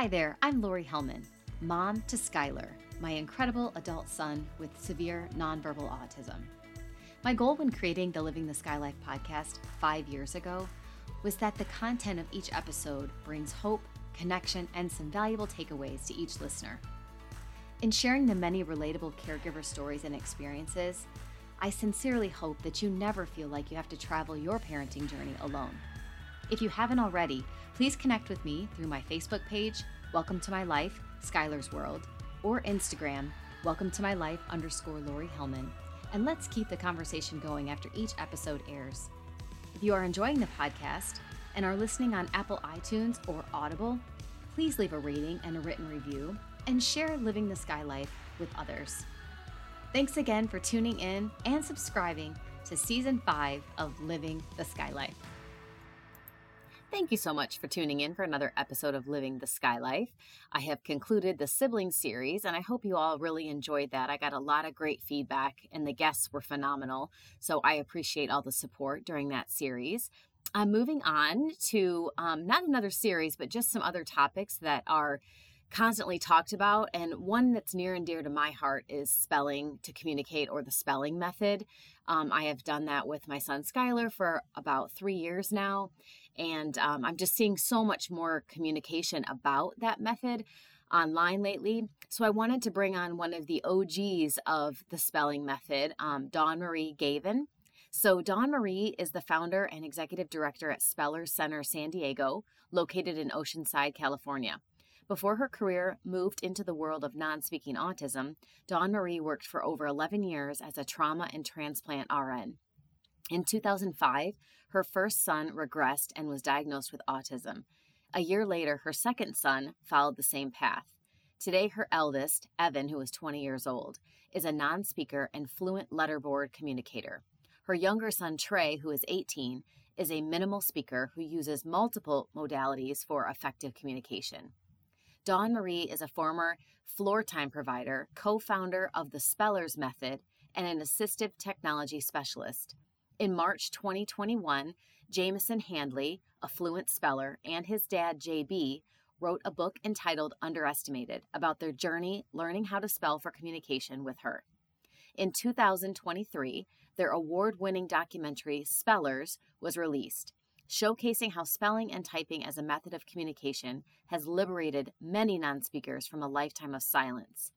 Hi there, I'm Lori Hellman, mom to Skylar, my incredible adult son with severe nonverbal autism. My goal when creating the Living the Sky Life podcast five years ago was that the content of each episode brings hope, connection, and some valuable takeaways to each listener. In sharing the many relatable caregiver stories and experiences, I sincerely hope that you never feel like you have to travel your parenting journey alone. If you haven't already, please connect with me through my Facebook page, Welcome to My Life, Skylar's World, or Instagram, Welcome to My Life underscore Lori Hellman, and let's keep the conversation going after each episode airs. If you are enjoying the podcast and are listening on Apple iTunes or Audible, please leave a rating and a written review and share Living the Sky Life with others. Thanks again for tuning in and subscribing to season five of Living the Sky Life. Thank you so much for tuning in for another episode of Living the Sky Life. I have concluded the sibling series, and I hope you all really enjoyed that. I got a lot of great feedback, and the guests were phenomenal. So I appreciate all the support during that series. I'm moving on to um, not another series, but just some other topics that are constantly talked about. And one that's near and dear to my heart is spelling to communicate or the spelling method. Um, I have done that with my son Skylar for about three years now. And um, I'm just seeing so much more communication about that method online lately. So I wanted to bring on one of the OGs of the spelling method, um, Dawn Marie Gaivin. So, Dawn Marie is the founder and executive director at Spellers Center San Diego, located in Oceanside, California. Before her career moved into the world of non speaking autism, Dawn Marie worked for over 11 years as a trauma and transplant RN. In 2005, her first son regressed and was diagnosed with autism. A year later, her second son followed the same path. Today, her eldest, Evan, who is 20 years old, is a non speaker and fluent letterboard communicator. Her younger son, Trey, who is 18, is a minimal speaker who uses multiple modalities for effective communication. Dawn Marie is a former floor time provider, co founder of the Spellers Method, and an assistive technology specialist. In March 2021, Jamison Handley, a fluent speller, and his dad, JB, wrote a book entitled Underestimated about their journey learning how to spell for communication with her. In 2023, their award winning documentary, Spellers, was released showcasing how spelling and typing as a method of communication has liberated many non speakers from a lifetime of silence.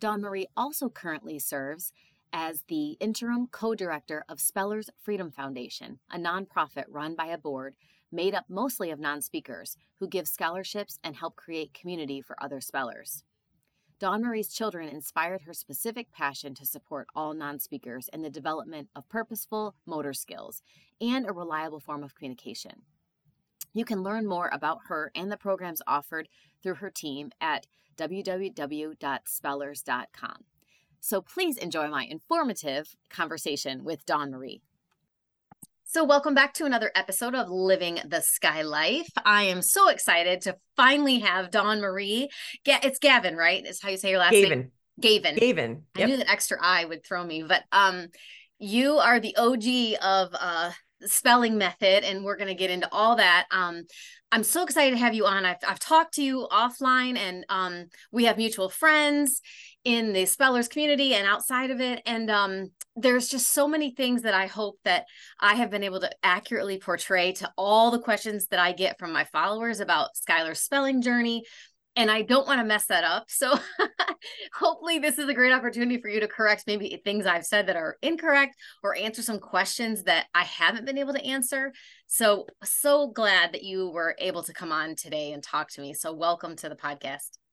Dawn Marie also currently serves as the interim co director of Spellers Freedom Foundation, a nonprofit run by a board made up mostly of non speakers who give scholarships and help create community for other spellers. Dawn Marie's children inspired her specific passion to support all non speakers in the development of purposeful motor skills and a reliable form of communication. You can learn more about her and the programs offered through her team at www.spellers.com. So please enjoy my informative conversation with Dawn Marie. So, welcome back to another episode of Living the Sky Life. I am so excited to finally have Dawn Marie. Get It's Gaivin, right? Is how you say your last Gaivin. name? Gaivin. Gaivin. Yep. I knew that extra I would throw me, but um, you are the OG of uh spelling method, and we're going to get into all that. Um, I'm so excited to have you on. I've I've talked to you offline, and um, we have mutual friends in the spellers community and outside of it, and um, there's just so many things that I hope that I have been able to accurately portray to all the questions that I get from my followers about Skylar's spelling journey. And I don't want to mess that up. So hopefully, this is a great opportunity for you to correct maybe things I've said that are incorrect or answer some questions that I haven't been able to answer. So, so glad that you were able to come on today and talk to me. So, welcome to the podcast.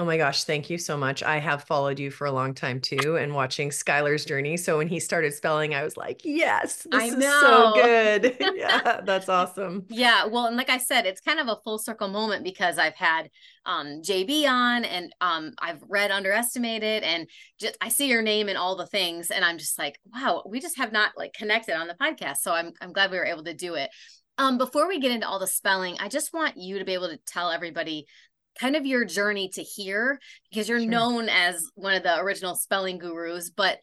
Oh my gosh, thank you so much. I have followed you for a long time too and watching Skylar's journey. So when he started spelling, I was like, yes, this I is so good. yeah, that's awesome. Yeah. Well, and like I said, it's kind of a full circle moment because I've had um, JB on and um, I've read Underestimated and just I see your name and all the things. And I'm just like, wow, we just have not like connected on the podcast. So I'm, I'm glad we were able to do it. Um, before we get into all the spelling, I just want you to be able to tell everybody kind of your journey to here because you're sure. known as one of the original spelling gurus, but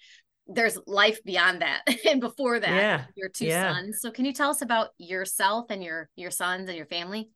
there's life beyond that and before that yeah. your two yeah. sons so can you tell us about yourself and your your sons and your family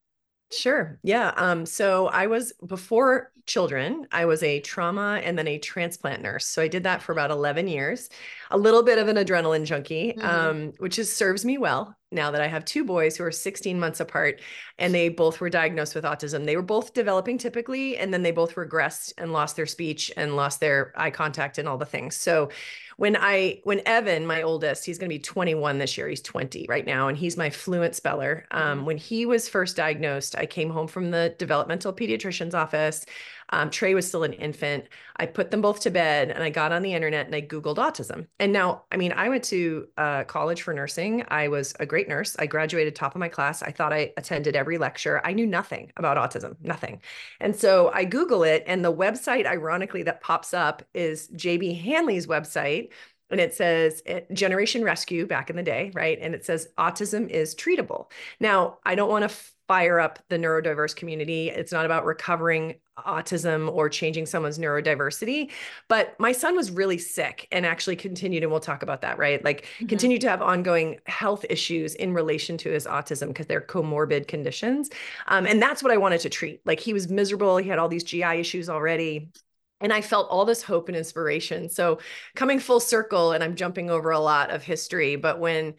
Sure. Yeah. Um, so I was before children, I was a trauma and then a transplant nurse. So I did that for about 11 years, a little bit of an adrenaline junkie, mm-hmm. um, which is serves me well now that I have two boys who are 16 months apart and they both were diagnosed with autism. They were both developing typically, and then they both regressed and lost their speech and lost their eye contact and all the things. So when I when Evan, my oldest, he's going to be 21 this year. He's 20 right now, and he's my fluent speller. Um, mm-hmm. When he was first diagnosed, I came home from the developmental pediatrician's office. Um, Trey was still an infant. I put them both to bed and I got on the internet and I Googled autism. And now, I mean, I went to uh, college for nursing. I was a great nurse. I graduated top of my class. I thought I attended every lecture. I knew nothing about autism, nothing. And so I Google it, and the website, ironically, that pops up is JB Handley's website and it says eh, generation rescue back in the day right and it says autism is treatable now i don't want to fire up the neurodiverse community. It's not about recovering autism or changing someone's neurodiversity. But my son was really sick and actually continued, and we'll talk about that, right? Like mm-hmm. continued to have ongoing health issues in relation to his autism because they're comorbid conditions. Um, and that's what I wanted to treat. Like he was miserable. He had all these GI issues already and I felt all this hope and inspiration. So, coming full circle, and I'm jumping over a lot of history, but when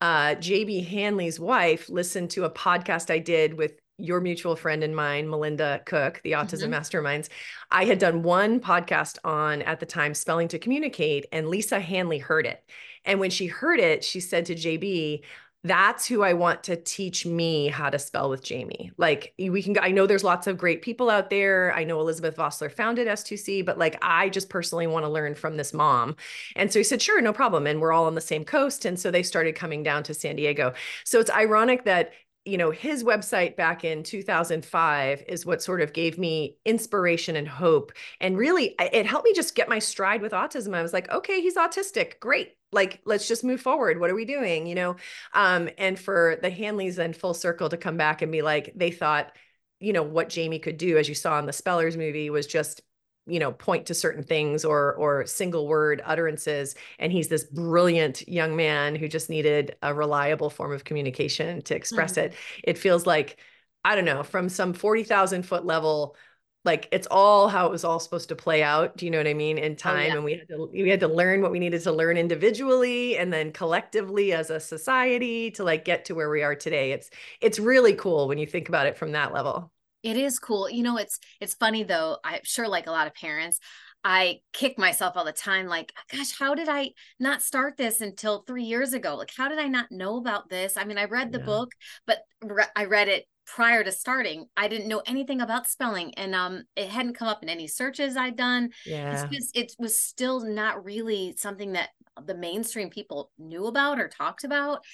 uh, JB Handley's wife listened to a podcast I did with your mutual friend and mine, Melinda Cook, the Autism mm-hmm. Masterminds. I had done one podcast on at the time spelling to communicate, and Lisa Handley heard it. And when she heard it, she said to JB, that's who I want to teach me how to spell with Jamie. Like we can, I know there's lots of great people out there. I know Elizabeth Vosseller founded S2C, but like I just personally want to learn from this mom. And so he said, sure, no problem. And we're all on the same coast. And so they started coming down to San Diego. So it's ironic that you know his website back in 2005 is what sort of gave me inspiration and hope and really it helped me just get my stride with autism i was like okay he's autistic great like let's just move forward. What are we doing? You know um and for the Handleys and full circle to come back and be like they thought you know what jamie could do as you saw in the spellers movie was just you know point to certain things or or single word utterances. And he's this brilliant young man who just needed a reliable form of communication to express mm-hmm. it. It feels like i don't know from some 40,000 foot level like it's all how it was all supposed to play out do you know what i mean in oh, time oh, yeah. and we had to we had to learn what we needed to learn individually and then collectively as a society to like get to where we are today it's it's really cool when you think about it from that level it is cool you know it's it's funny though i'm sure like a lot of parents I kick myself all the time, like, gosh, how did I not start this until three years ago? Like, how did I not know about this? I mean, I read the yeah. book, but re- I read it prior to starting i didn't know anything about spelling and um it hadn't come up in any searches i'd done. Yeah. it's just, it was still not really something that the mainstream people knew about or talked about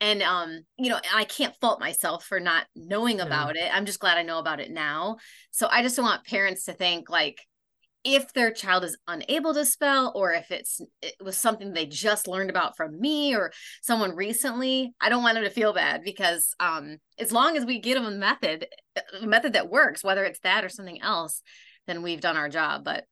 and um you know i can't fault myself for not knowing about it. I'm just glad i know about it now. So i just don't want parents to think like if their child is unable to spell or if it's it was something they just learned about from me or someone recently i don't want them to feel bad because um as long as we get them a method a method that works whether it's that or something else then we've done our job but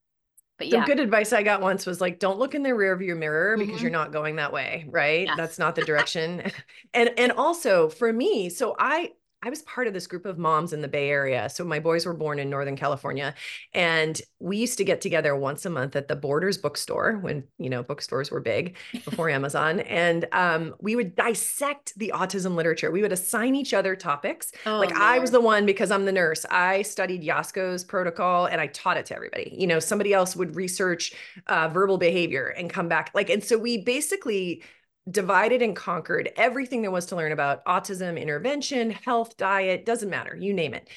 but yeah. The good advice I got once was like, don't look in the rear view mirror because mm-hmm. you're not going that way, right? Yes. That's not the direction. and and also for me, so I I was part of this group of moms in the Bay Area. So my boys were born in Northern California, and we used to get together once a month at the Borders bookstore when you know bookstores were big before Amazon, and um, we would dissect the autism literature. We would assign each other topics. Oh, like. I was the one because I'm the nurse. I studied Yasko's protocol and I taught it to everybody. You know, somebody else would research uh, verbal behavior and come back like, and so we basically divided and conquered everything there was to learn about autism intervention, health, diet, doesn't matter, you name it.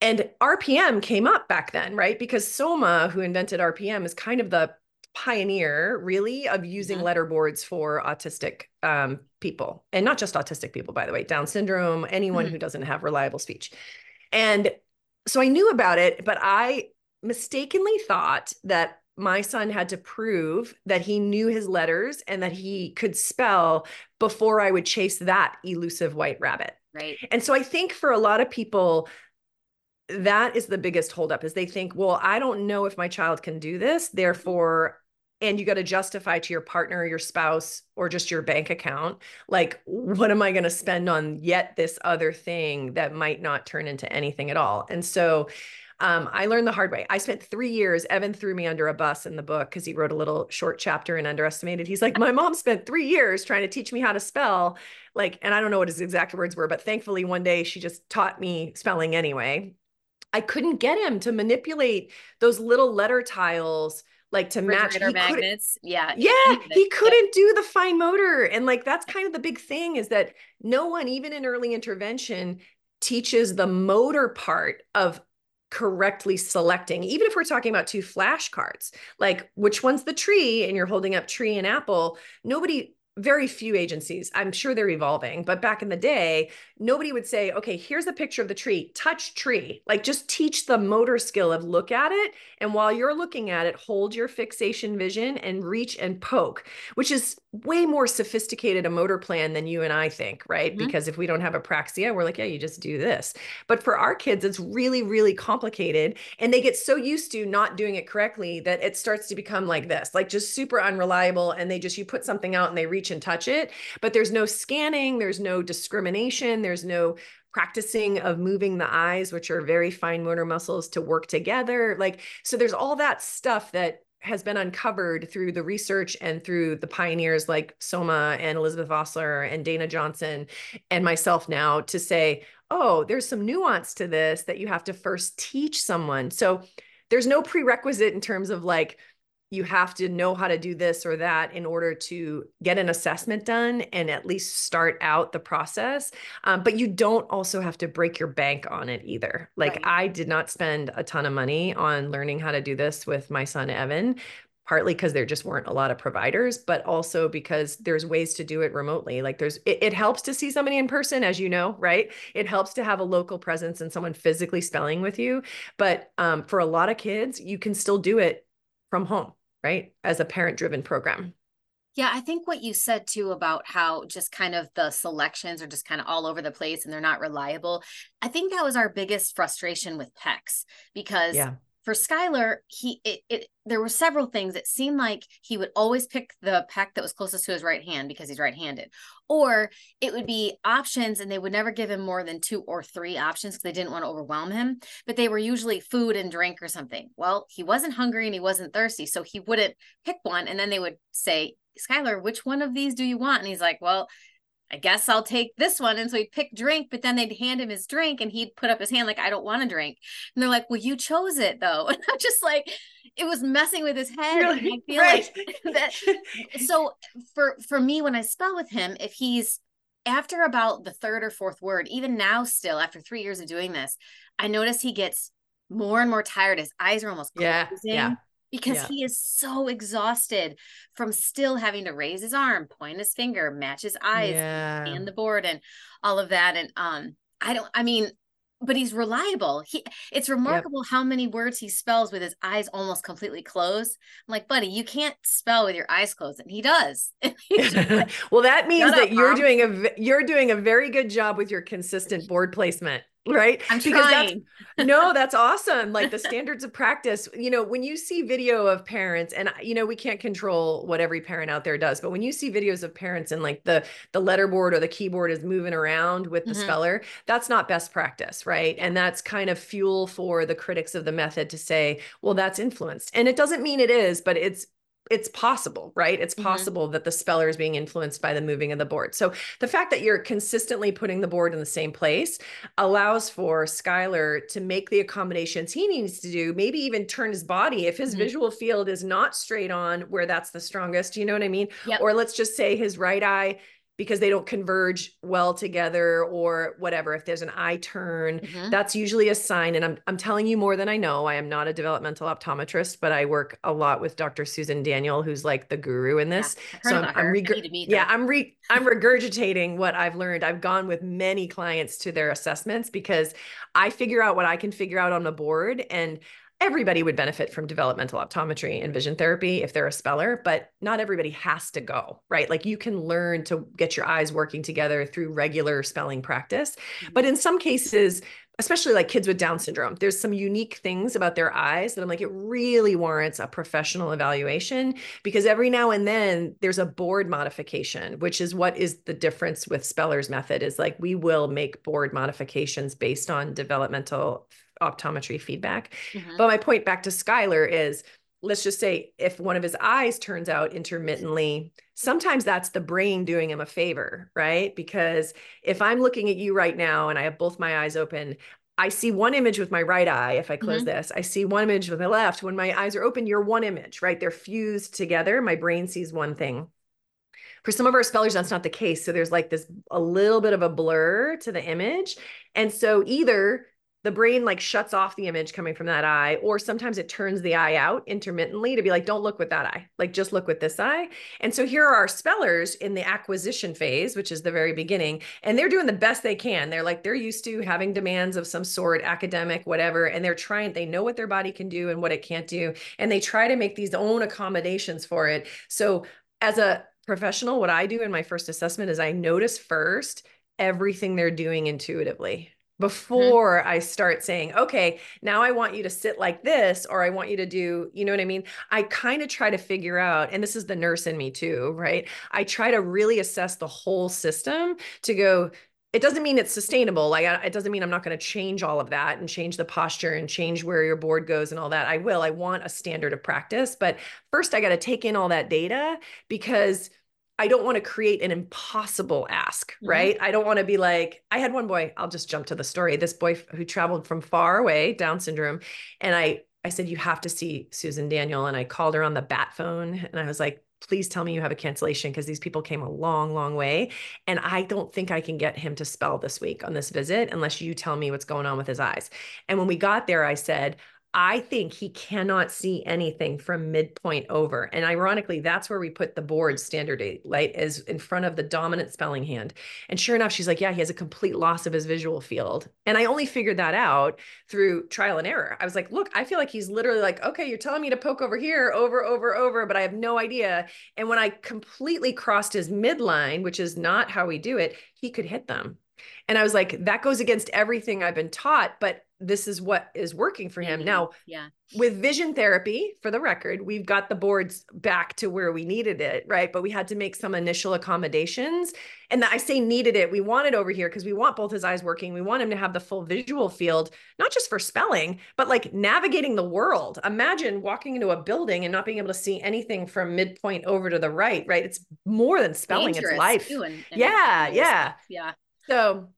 And RPM came up back then, right? Because Soma, who invented RPM, is kind of the pioneer, really, of using mm-hmm. letterboards for autistic um, people. And not just autistic people, by the way, Down syndrome, anyone mm-hmm. who doesn't have reliable speech. And so I knew about it, but I mistakenly thought that my son had to prove that he knew his letters and that he could spell before I would chase that elusive white rabbit. Right. And so I think for a lot of people, that is the biggest holdup is they think, well, I don't know if my child can do this. Therefore, and you got to justify to your partner your spouse or just your bank account like what am i going to spend on yet this other thing that might not turn into anything at all and so um, I learned the hard way. I spent three years. Evan threw me under a bus in the book because he wrote a little short chapter in Underestimated. He's like, My mom spent three years trying to teach me how to spell. Like, and I don't know what his exact words were, but thankfully one day she just taught me spelling anyway. I couldn't get him to manipulate those little letter tiles like to match he magnets. Yeah. Yeah. He couldn't do the fine motor. And like that's kind of the big thing is that no one, even in early intervention, teaches the motor part of correctly selecting, even if we're talking about two flashcards, like which one's the tree and you're holding up tree and apple, nobody very few agencies. I'm sure they're evolving, but back in the day, nobody would say, okay, here's a picture of the tree, touch tree. Like just teach the motor skill of look at it. And while you're looking at it, hold your fixation vision and reach and poke, which is way more sophisticated a motor plan than you and I think, right? Mm-hmm. Because if we don't have apraxia, we're like, yeah, you just do this. But for our kids, it's really, really complicated. And they get so used to not doing it correctly that it starts to become like this, like just super unreliable. And they just, you put something out and they reach and touch it, but there's no scanning, there's no discrimination, there's no practicing of moving the eyes, which are very fine motor muscles to work together. Like, so there's all that stuff that has been uncovered through the research and through the pioneers like Soma and Elizabeth Vosseller and Dana Johnson and myself now to say, oh, there's some nuance to this that you have to first teach someone. So there's no prerequisite in terms of like, you have to know how to do this or that in order to get an assessment done and at least start out the process. Um, but you don't also have to break your bank on it either. Like right. I did not spend a ton of money on learning how to do this with my son Evan. Partly because there just weren't a lot of providers, but also because there's ways to do it remotely. Like there's, it, it helps to see somebody in person, as you know, right? It helps to have a local presence and someone physically spelling with you. But um, for a lot of kids, you can still do it from home right? As a parent driven program. Yeah, I think what you said too about how just kind of the selections are just kind of all over the place and they're not reliable. I think that was our biggest frustration with PECS because yeah for Skylar, he it, it there were several things. It seemed like he would always pick the peck that was closest to his right hand because he's right-handed, or it would be options, and they would never give him more than two or three options because they didn't want to overwhelm him. But they were usually food and drink or something. Well, he wasn't hungry and he wasn't thirsty, so he wouldn't pick one. And then they would say, "Skylar, which one of these do you want?" And he's like, "Well." I guess I'll take this one. And so he'd pick drink, but then they'd hand him his drink and he'd put up his hand like, I don't want to drink. And they're like, Well, you chose it though. And I'm just like, it was messing with his head. Really? I feel right. like that. So for for me, when I spell with him, if he's after about the third or fourth word, even now still after three years of doing this, I notice he gets more and more tired. His eyes are almost closing. Yeah. yeah because yeah. he is so exhausted from still having to raise his arm, point his finger, match his eyes, yeah. and the board, and all of that. And um, I don't. I mean, but he's reliable. He it's remarkable yep. how many words he spells with his eyes almost completely closed. I'm like, buddy, you can't spell with your eyes closed, and he does. well, that means that up, you're Mom. doing a you're doing a very good job with your consistent board placement right i'm because trying. that's no that's awesome like the standards of practice you know when you see video of parents and you know we can't control what every parent out there does but when you see videos of parents and like the the letterboard or the keyboard is moving around with the mm-hmm. speller that's not best practice right and that's kind of fuel for the critics of the method to say well that's influenced and it doesn't mean it is but it's it's possible, right? It's mm-hmm. possible mm-hmm. that the speller is being influenced by the moving of the board. So the fact that you're consistently putting the board in the same place allows for Skylar to make the accommodations he needs to do, maybe even turn his body if his mm-hmm. visual field is not straight on where that's the strongest, you know what I mean? Yep. Or let's just say his right eye because they don't converge well together or whatever. If there's an eye turn mm-hmm. that's usually a sign. And I'm I'm telling you more than I know. I am not a developmental optometrist but I work a lot with Dr. Susan Daniel who's like the guru in this. Yeah, so I'm, I'm reg- yeah I'm re I'm regurgitating what I've learned. I've gone with many clients to their assessments because I figure out what I can figure out on the board. And everybody would benefit from developmental optometry and vision therapy if they're a speller, but not everybody has to go, right? Like you can learn to get your eyes working together through regular spelling practice. Mm-hmm. But in some cases, especially like kids with Down syndrome, there's some unique things about their eyes that I'm like, it really warrants a professional evaluation because every now and then there's a board modification, which is what is the difference with Speller's method is like we will make board modifications based on developmental optometry feedback. Mm-hmm. But my point back to Skylar is let's just say if one of his eyes turns out intermittently, sometimes that's the brain doing him a favor, right? Because if I'm looking at you right now and I have both my eyes open, I see one image with my right eye. If I close mm-hmm. this, I see one image with my left. When my eyes are open, you're one image, right? They're fused together. My brain sees one thing. For some of our spellers, that's not the case. So there's like this a little bit of a blur to the image. And so either the brain like shuts off the image coming from that eye or sometimes it turns the eye out intermittently to be like don't look with that eye. Like just look with this eye. And so here are our spellers in the acquisition phase which is the very beginning and they're doing the best they can. They're like they're used to having demands of some sort academic whatever and they're trying they know what their body can do and what it can't do and they try to make these own accommodations for it. So as a professional what i do in my first assessment is i notice first everything they're doing intuitively. Before mm-hmm. I start saying, okay, now I want you to sit like this, or I want you to do, you know what I mean? I kind of try to figure out, and this is the nurse in me too, right? I try to really assess the whole system to go, it doesn't mean it's sustainable. Like, it doesn't mean I'm not going to change all of that and change the posture and change where your board goes and all that. I will. I want a standard of practice. But first, I got to take in all that data because I don't want to create an impossible ask, mm-hmm. right? I don't want to be like, I had one boy, I'll just jump to the story. This boy who traveled from far away, Down syndrome, and I I said you have to see Susan Daniel and I called her on the bat phone and I was like, please tell me you have a cancellation because these people came a long, long way. And I don't think I can get him to spell this week on this visit unless you tell me what's going on with his eyes. And when we got there, I said, I think he cannot see anything from midpoint over. And ironically, that's where we put the board standard eight light is in front of the dominant spelling hand. And sure enough, she's like, yeah, he has a complete loss of his visual field. And I only figured that out through trial and error. I was like, look, I feel like he's literally like, okay, you're telling me to poke over here, over, over, over, but I have no idea. And when I completely crossed his midline, which is not how we do it, he could hit them. And I was like, that goes against everything I've been taught, but this is what is working for him. Now, yeah. with vision therapy, for the record, we've got the boards back to where we needed it, right? But we had to make some initial accommodations. And I say needed it, we want it over here because we want both his eyes working. We want him to have the full visual field, not just for spelling, but like navigating the world. Imagine walking into a building and not being able to see anything from midpoint over to the right, right? It's more than spelling, Dangerous it's life. Too, and, and yeah, yeah. Yeah. So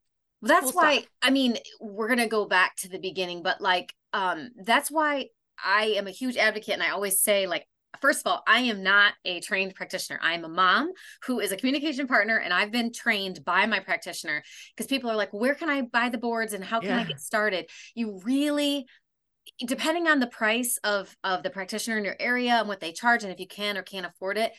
that's cool why stuff. I mean we're gonna go back to the beginning, but like um that's why I am a huge advocate and I always say like first of all, I am not a trained practitioner. I'm a mom who is a communication partner, and I've been trained by my practitioner because people are like, where can I buy the boards and how can yeah. I get started? You really depending on the price of of the practitioner in your area and what they charge and if you can or can't afford it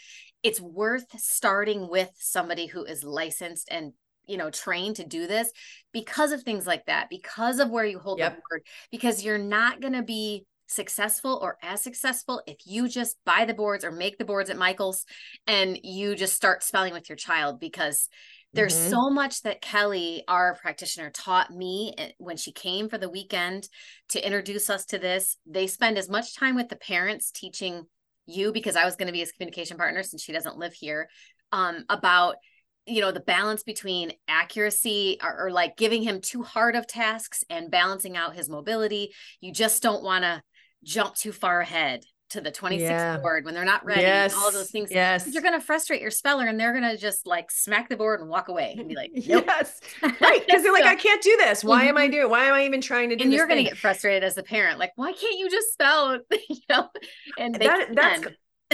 it's worth starting with somebody who is licensed and you know trained to do this because of things like that because of where you hold yep. the board because you're not going to be successful or as successful if you just buy the boards or make the boards at Michael's and you just start spelling with your child because there's mm-hmm. so much that Kelly, our practitioner, taught me eh, when she came for the weekend to introduce us to this. They spend as much time with the parents teaching you because I was going to be his communication partner since she doesn't live here um, about you know the balance between accuracy or, or, like giving him too hard of tasks and balancing out his mobility you just don't want to jump too far ahead to the 26th yeah. board when they're not ready yes. all those things yes you're going to frustrate your speller and they're going to just like smack the board and walk away and be like nope. yes right because they're like i can't do this why mm-hmm. am i mm-hmm. doing why am i even trying to do this? and you're going to get frustrated as a parent like why can't you just spell you know and that, that's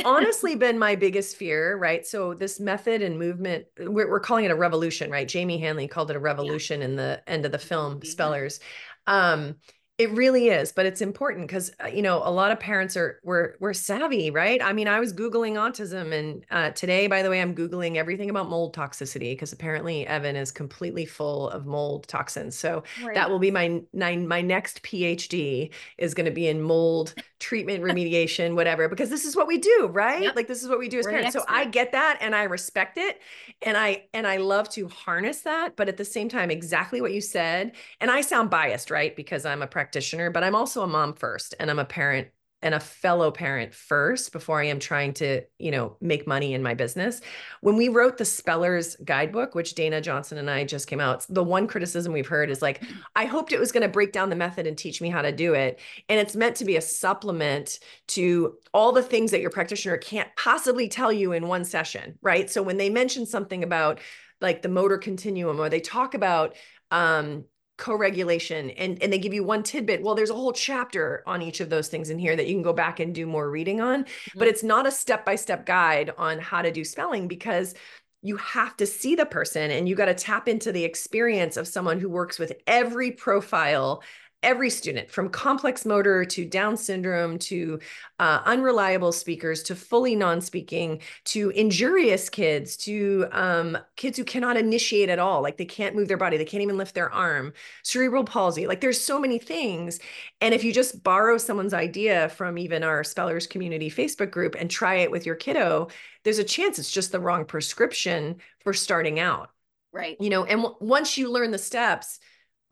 honestly been my biggest fear, right? So this method and movement, we're, we're calling it a revolution, right? Jamie Handley called it a revolution yeah. in the end of the film, Spellers. Um, It really is, but it's important because uh, you know a lot of parents are we're we're savvy, right? I mean, I was googling autism, and uh, today, by the way, I'm googling everything about mold toxicity because apparently Evan is completely full of mold toxins. So right. that will be my nine my next PhD is going to be in mold treatment, remediation, whatever, because this is what we do, right? Yep. Like this is what we do as we're parents. So I get that, and I respect it, and I and I love to harness that, but at the same time, exactly what you said, and I sound biased, right? Because I'm a practitioner, but I'm also a mom first and I'm a parent and a fellow parent first before I am trying to, you know, make money in my business. When we wrote the Spellers guidebook, which Dana Johnson and I just came out, the one criticism we've heard is like, I hoped it was going to break down the method and teach me how to do it. And it's meant to be a supplement to all the things that your practitioner can't possibly tell you in one session, right? So when they mention something about like the motor continuum or they talk about um, co-regulation and and they give you one tidbit well there's a whole chapter on each of those things in here that you can go back and do more reading on mm-hmm. but it's not a step-by-step guide on how to do spelling because you have to see the person and you got to tap into the experience of someone who works with every profile every student from complex motor to Down syndrome to uh, unreliable speakers to fully non speaking to injurious kids to um, kids who cannot initiate at all. Like they can't move their body, they can't even lift their arm, cerebral palsy. Like there's so many things. And if you just borrow someone's idea from even our Spellers Community Facebook group and try it with your kiddo, there's a chance it's just the wrong prescription for starting out. Right. You know, and w- once you learn the steps,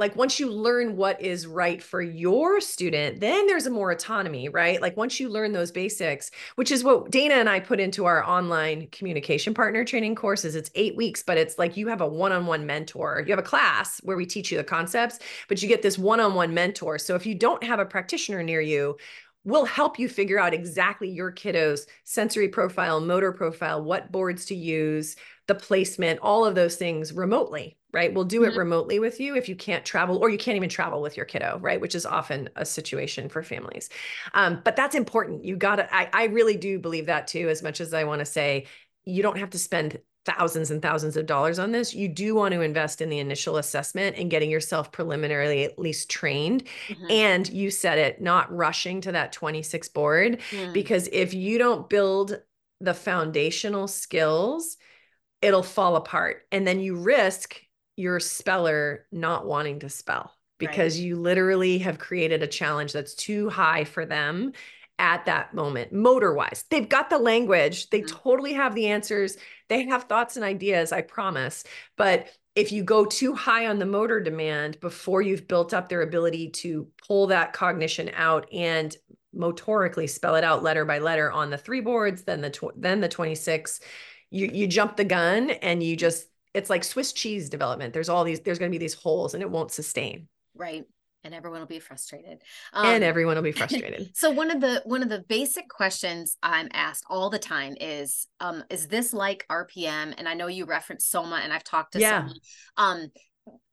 like once you learn what is right for your student then there's a more autonomy right? Like once you learn those basics which is what dana and i put into our online communication partner training courses. It's eight weeks but it's like you have a one-on-one mentor. You have a class where we teach you the concepts but you get this one-on-one mentor. So if you don't have a practitioner near you we'll help you figure out exactly your kiddo's sensory profile motor profile what boards to use the placement all of those things remotely right? We'll do it mm-hmm. remotely with you if you can't travel or you can't even travel with your kiddo, right? Which is often a situation for families. Um, but that's important. You got to, I, I really do believe that too, as much as I want to say, you don't have to spend thousands and thousands of dollars on this. You do want to invest in the initial assessment and getting yourself preliminarily at least trained. Mm-hmm. And you said it, not rushing to that 26 board, mm. because if you don't build the foundational skills, it'll fall apart. And then you risk your speller not wanting to spell because right. you literally have created a challenge that's too high for them at that moment motor wise they've got the language. They mm-hmm. totally have the answers. They have thoughts and ideas i promise. But if you go too high on the motor demand before you've built up their ability to pull that cognition out and motorically spell it out letter by letter on the three boards then the tw- then the 26 you you jump the gun and you just it's like Swiss cheese development. There's all these, there's going to be these holes and it won't sustain. Right. And everyone will be frustrated. Um, and everyone will be frustrated. so one of the one of the basic questions I'm asked all the time is, um, is this like RPM? And I know you referenced Soma, and I've talked to yeah. Soma. Um,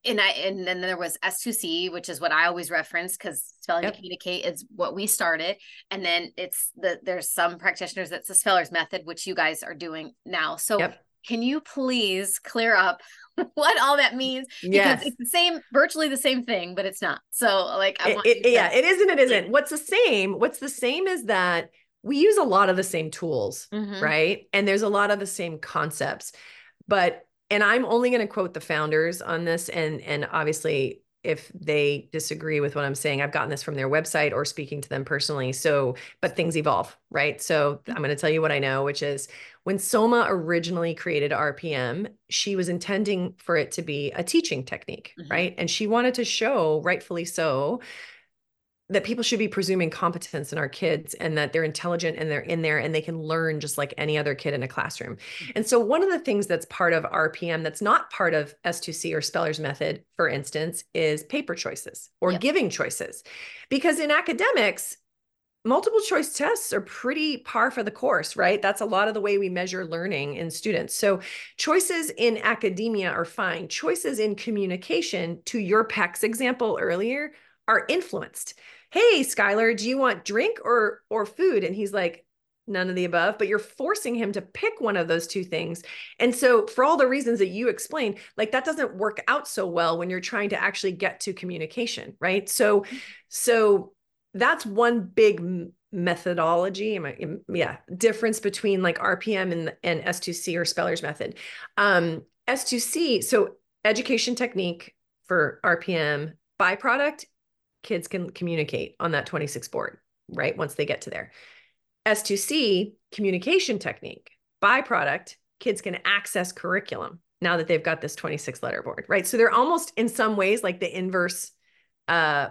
and I and then there was S2C, which is what I always reference because spelling yep. to communicate is what we started. And then it's the there's some practitioners that's the spellers method, which you guys are doing now. So yep can you please clear up what all that means? Because yes. it's the same, virtually the same thing, but it's not. So, like, I want it, it, yeah, it isn't. It isn't. What's the same? What's the same is that we use a lot of the same tools, mm-hmm. right? And there's a lot of the same concepts, but and I'm only going to quote the founders on this, and and obviously if they disagree with what I'm saying. I've gotten this from their website or speaking to them personally. So, but things evolve, right? So, mm-hmm. I'm going to tell you what I know, which is when Soma originally created RPM, she was intending for it to be a teaching technique, mm-hmm. right? And she wanted to show, rightfully so, that people should be presuming competence in our kids and that they're intelligent and they're in there and they can learn just like any other kid in a classroom. And so one of the things that's part of RPM that's not part of S2C or Speller's method, for instance, is paper choices or yep. giving choices. Because in academics, multiple choice tests are pretty par for the course, right? That's a lot of the way we measure learning in students. So choices in academia are fine. Choices in communication, to your PECS example earlier, are influenced hey skylar do you want drink or or food and he's like none of the above, but you're forcing him to pick one of those two things. And so, for all the reasons that you explained, like that doesn't work out so well when you're trying to actually get to communication, right? So, so that's one big methodology yeah difference between like rpm and, and s2c or speller's method um s2c so education technique for rpm byproduct kids can communicate on that 26 board right once they get to there S2C, communication technique. Byproduct, kids can access curriculum now that they've got this 26 letter board, right? So they're almost in some ways like the inverse uh,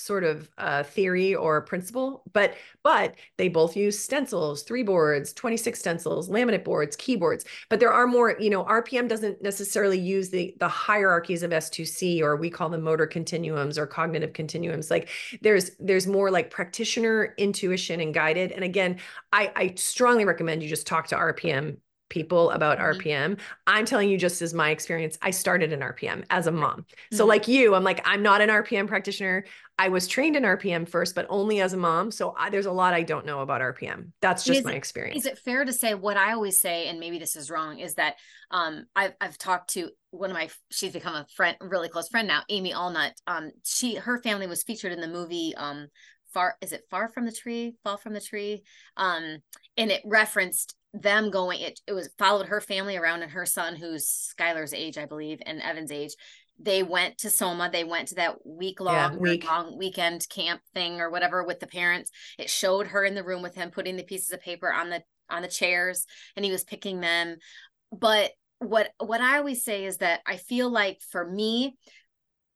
sort of uh, theory or principle, but but they both use stencils, three boards, 26 stencils, laminate boards, keyboards. But there are more, you know, RPM doesn't necessarily use the the hierarchies of S2C or we call them motor continuums or cognitive continuums. Like there's there's more like practitioner intuition and guided. And again, I I strongly recommend you just talk to RPM people about mm-hmm. RPM. I'm telling you just as my experience, I started in RPM as a mom. Mm-hmm. So like you, I'm like I'm not an RPM practitioner. I was trained in RPM first, but only as a mom. So I, there's a lot I don't know about RPM. That's just my experience. Is it fair to say what I always say, and maybe this is wrong, is that um, I've I've talked to one of my she's become a friend, really close friend now, Amy Allnut. Um, she her family was featured in the movie um far is it far from the tree fall from the tree um and it referenced them going it, it was followed her family around and her son who's skylar's age i believe and evan's age. They went to soma. They went to that week long yeah, week. long weekend camp thing or whatever with the parents. It showed her in the room with him putting the pieces of paper on the on the chairs and he was picking them. But what what i always say is that i feel like for me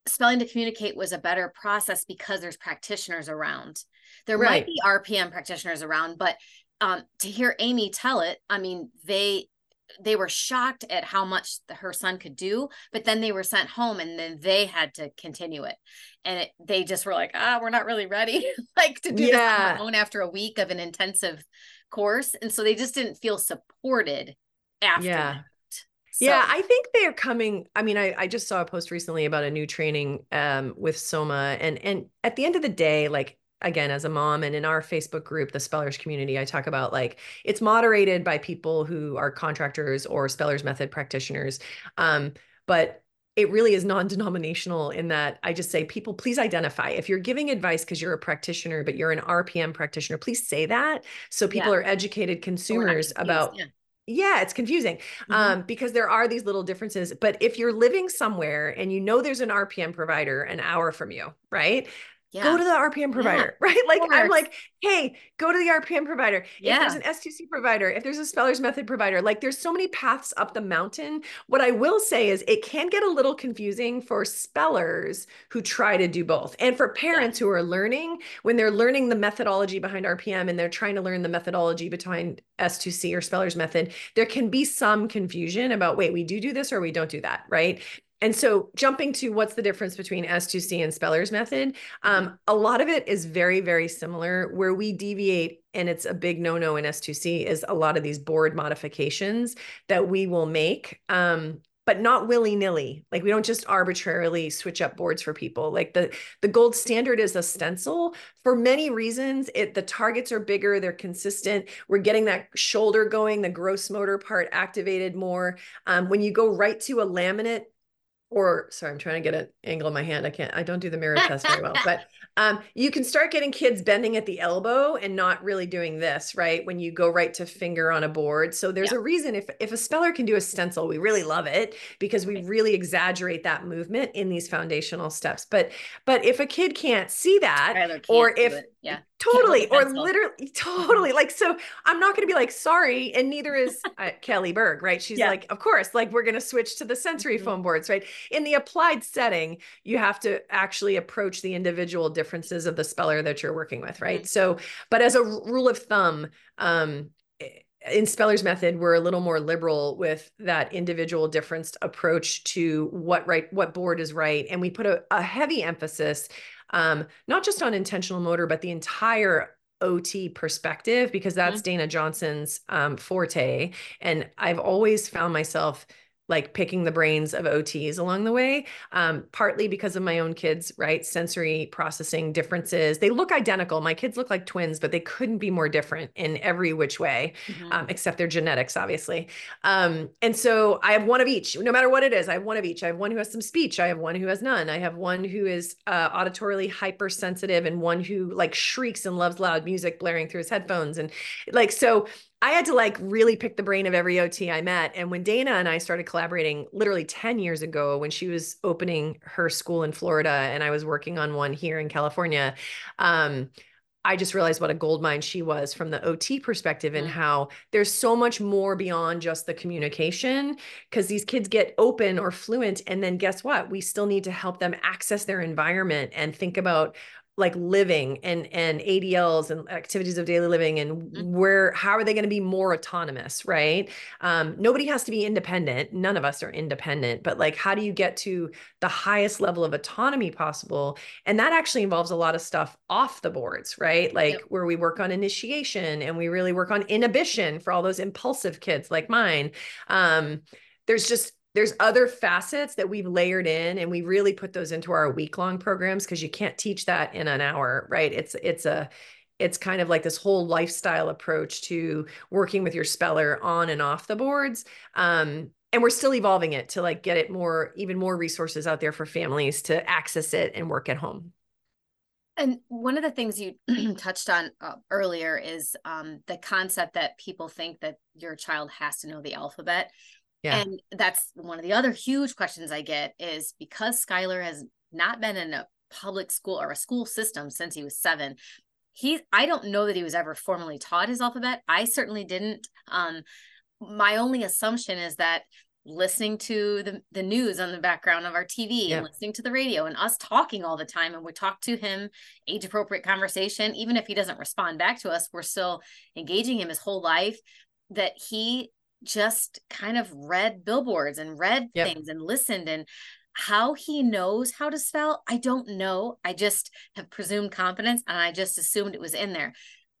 spelling to communicate was a better process because there's practitioners around. There right. might be rpm practitioners around but um, to hear Amy tell it, I mean, they they were shocked at how much the, her son could do, but then they were sent home and then they had to continue it. And it, they just were like, ah, we're not really ready like to do yeah. this on their own after a week of an intensive course. And so they just didn't feel supported after yeah. So. Yeah, I think they're coming. I mean, I, I just saw a post recently about a new training um, with Soma, and and at the end of the day, like again as a mom and in our facebook group the spellers community i talk about like it's moderated by people who are contractors or spellers method practitioners um, but it really is non-denominational in that I just say people please identify if you're giving advice because you're a practitioner but you're an RPM practitioner please say that so people yeah. are educated consumers about yeah. yeah. it's confusing mm-hmm. um, because there are these little differences but if you're living somewhere and you know there's an RPM provider an hour from you right yeah. go to the RPM provider, yeah, right? Like I'm like, hey, go to the RPM provider. Yeah. If there's an S2C provider, if there's a speller's method provider, like there's so many paths up the mountain. What I will say is it can get a little confusing for spellers who try to do both. And for parents yeah. who are learning, when they're learning the methodology behind RPM and they're trying to learn the methodology behind S2C or speller's method, there can be some confusion about, wait, we do do this or we don't do that, right? And so, jumping to what's the difference between S2C and Speller's method, um, a lot of it is very, very similar. Where we deviate, and it's a big no no in S2C, is a lot of these board modifications that we will make. Um, but not willy-nilly like we don't just arbitrarily switch up boards for people like the the gold standard is a stencil for many reasons it the targets are bigger they're consistent we're getting that shoulder going the gross motor part activated more um, when you go right to a laminate or sorry, I'm trying to get an angle in my hand. I can't, I don't do the mirror test very well, but um, you can start getting kids bending at the elbow and not really doing this, right? When you go right to finger on a board. So there's yeah. a reason if, if a speller can do a stencil, we really love it because we really exaggerate that movement in these foundational steps. But, but if a kid can't see that, can't or if, yeah totally or literally totally like so i'm not going to be like sorry and neither is uh, kelly berg right she's yeah. like of course like we're going to switch to the sensory mm-hmm. foam boards right in the applied setting you have to actually approach the individual differences of the speller that you're working with right mm-hmm. so but as a rule of thumb um in Speller's method, we're a little more liberal with that individual difference approach to what right, what board is right, and we put a, a heavy emphasis um, not just on intentional motor, but the entire OT perspective, because that's mm-hmm. Dana Johnson's um, forte. And I've always found myself like picking the brains of OTs along the way, um, partly because of my own kids, right? Sensory processing differences. They look identical. My kids look like twins, but they couldn't be more different in every which way, mm-hmm. um, except their genetics, obviously. Um, and so I have one of each, no matter what it is. I have one of each. I have one who has some speech. I have one who has none. I have one who is uh, auditorily hypersensitive and one who like shrieks and loves loud music blaring through his headphones. And like, so I had to like really pick the brain of every OT I met. And when Dana and I started collaborating literally 10 years ago, when she was opening her school in Florida and I was working on one here in California, um, I just realized what a gold mine she was from the OT perspective and mm. how there's so much more beyond just the communication because these kids get open or fluent. And then guess what? We still need to help them access their environment and think about like living and and ADLs and activities of daily living and mm-hmm. where how are they going to be more autonomous right? Um nobody has to be independent. None of us are independent but like how do you get to the highest level of autonomy possible? And that actually involves a lot of stuff off the boards right? Like yep. where we work on initiation and we really work on inhibition for all those impulsive kids like mine. Um there's just there's other facets that we've layered in and we really put those into our week long programs because you can't teach that in an hour right? It's it's a it's kind of like this whole lifestyle approach to working with your speller on and off the boards um, and we're still evolving it to like get it more even more resources out there for families to access it and work at home. And one of the things you touched on uh, earlier is um, the concept that people think that your child has to know the alphabet yeah. And that's one of the other huge questions I get is because Skylar has not been in a public school or a school system since he was seven. He, I don't know that he was ever formally taught his alphabet. I certainly didn't. Um, my only assumption is that listening to the, the news on the background of our TV yeah. and listening to the radio and us talking all the time. And we talk to him age appropriate conversation, even if he doesn't respond back to us, we're still engaging him his whole life. That he just kind of read billboards and read yep. things and listened and how he knows how to spell i don't know i just have presumed confidence and i just assumed it was in there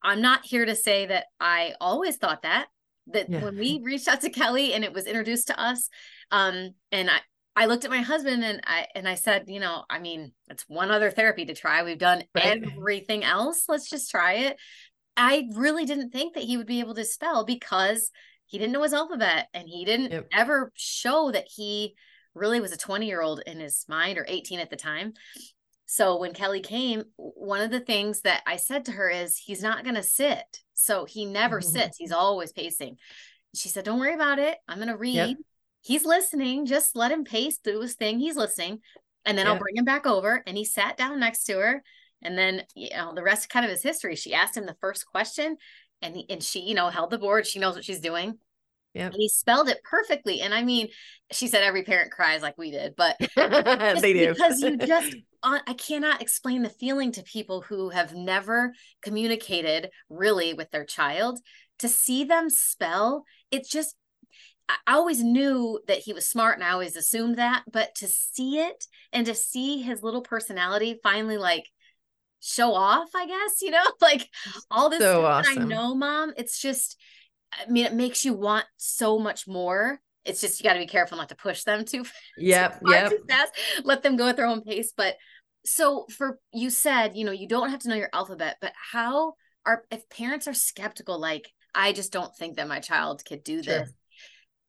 i'm not here to say that i always thought that that yeah. when we reached out to kelly and it was introduced to us um and i I looked at my husband and I and I said, you know, I mean, it's one other therapy to try. We've done right. everything else. Let's just try it. I really didn't think that he would be able to spell because he didn't know his alphabet and he didn't yep. ever show that he really was a 20 year old in his mind or 18 at the time. So when Kelly came, one of the things that I said to her is he's not going to sit. So he never mm-hmm. sits. He's always pacing. She said, "Don't worry about it. I'm going to read. Yep. He's listening. Just let him pace through his thing. He's listening. And then yep. I'll bring him back over." And he sat down next to her. And then, you know, the rest kind of his history. She asked him the first question and he, and she you know held the board. She knows what she's doing. Yeah he spelled it perfectly. And i mean she said every parent cries like we did but they do. because you just i cannot explain the feeling to people who have never communicated really with their child. To see them spell it's just I always knew that he was smart and I always assumed that, but to see it and to see his little personality finally like show off, I guess, you know, like all this so awesome. I know, mom. It's just, I mean, it makes you want so much more. It's just you got to be careful not to push them too, yep, too, yep. too fast. Let them go at their own pace. But so for you said, you know, you don't have to know your alphabet, but how are if parents are skeptical, like I just don't think that my child could do sure. this.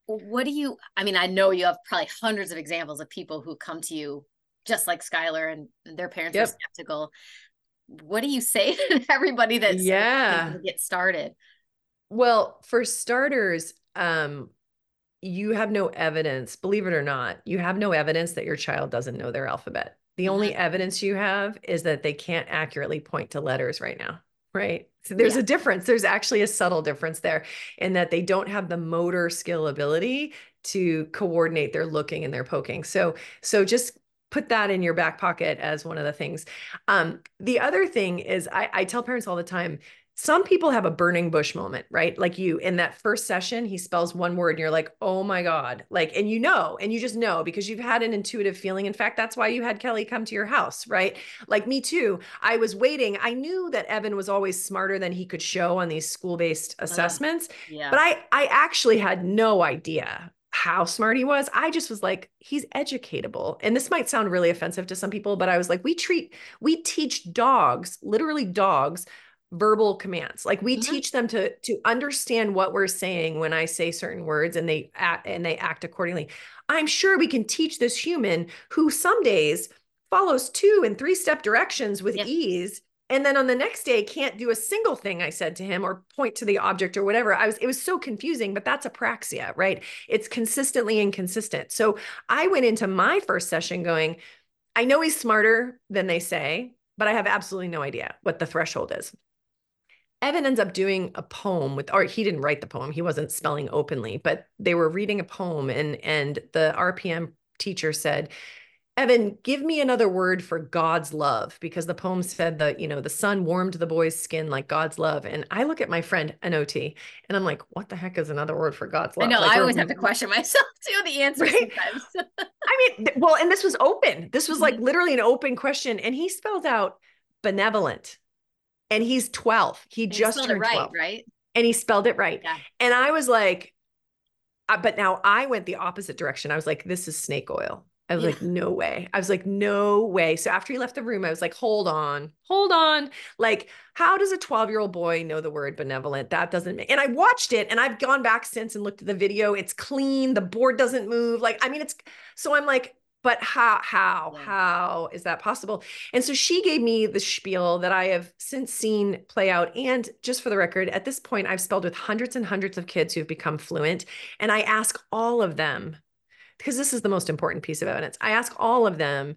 What do you? I mean, I know you have probably hundreds of examples of people who come to you just like Skylar and their parents yep. are skeptical what do you say to everybody that's yeah. get started? Well for starters um you have no evidence believe it or not you have no evidence that your child doesn't know their alphabet. The mm-hmm. only evidence you have is that they can't accurately point to letters right now right? So there's yeah. a difference. There's actually a subtle difference there in that they don't have the motor skill ability to coordinate their looking and their poking. So so just put that in your back pocket as one of the things. Um, the other thing is, I, I tell parents all the time, some people have a burning bush moment, right? Like you in that first session, he spells one word and you're like, oh my God. Like, and you know, and you just know because you've had an intuitive feeling. In fact, that's why you had Kelly come to your house, right? Like me too. I was waiting. I knew that Evan was always smarter than he could show on these school-based assessments. Uh, yeah. But I I actually had no idea how smart he was. I just was like, he's educatable. And this might sound really offensive to some people, but I was like, we treat, we teach dogs, literally dogs, verbal commands. Like we mm-hmm. teach them to to understand what we're saying when I say certain words and they act and they act accordingly. I'm sure we can teach this human who some days follows two and three step directions with yeah. ease and then on the next day can't do a single thing i said to him or point to the object or whatever. I was it was so confusing but that's apraxia right? It's consistently inconsistent. So i went into my first session going i know he's smarter than they say but i have absolutely no idea what the threshold is. Evan ends up doing a poem with or he didn't write the poem. He wasn't spelling openly but they were reading a poem and and the rpm teacher said Evan, give me another word for God's love because the poem said that, you know, the sun warmed the boy's skin like God's love. And I look at my friend Anoti and I'm like, what the heck is another word for God's love? I know. Like, I always have to question myself too, the answer right? sometimes. I mean, well, and this was open. This was like mm-hmm. literally an open question. And he spelled out benevolent and he's 12. He and just turned right, 12. Right. And he spelled it right. Yeah. And I was like, uh, but now I went the opposite direction. I was like, this is snake oil. I was yeah. like, no way. I was like, no way. So after he left the room, I was like, hold on, hold on. Like, how does a 12 year old boy know the word benevolent? That doesn't make, and I watched it and I've gone back since and looked at the video. It's clean. The board doesn't move. Like, I mean, it's, so I'm like, but how, how, yeah. how is that possible? And so she gave me the spiel that I have since seen play out. And just for the record, at this point, I've spelled with hundreds and hundreds of kids who've become fluent. And I ask all of them, because this is the most important piece of evidence. I ask all of them,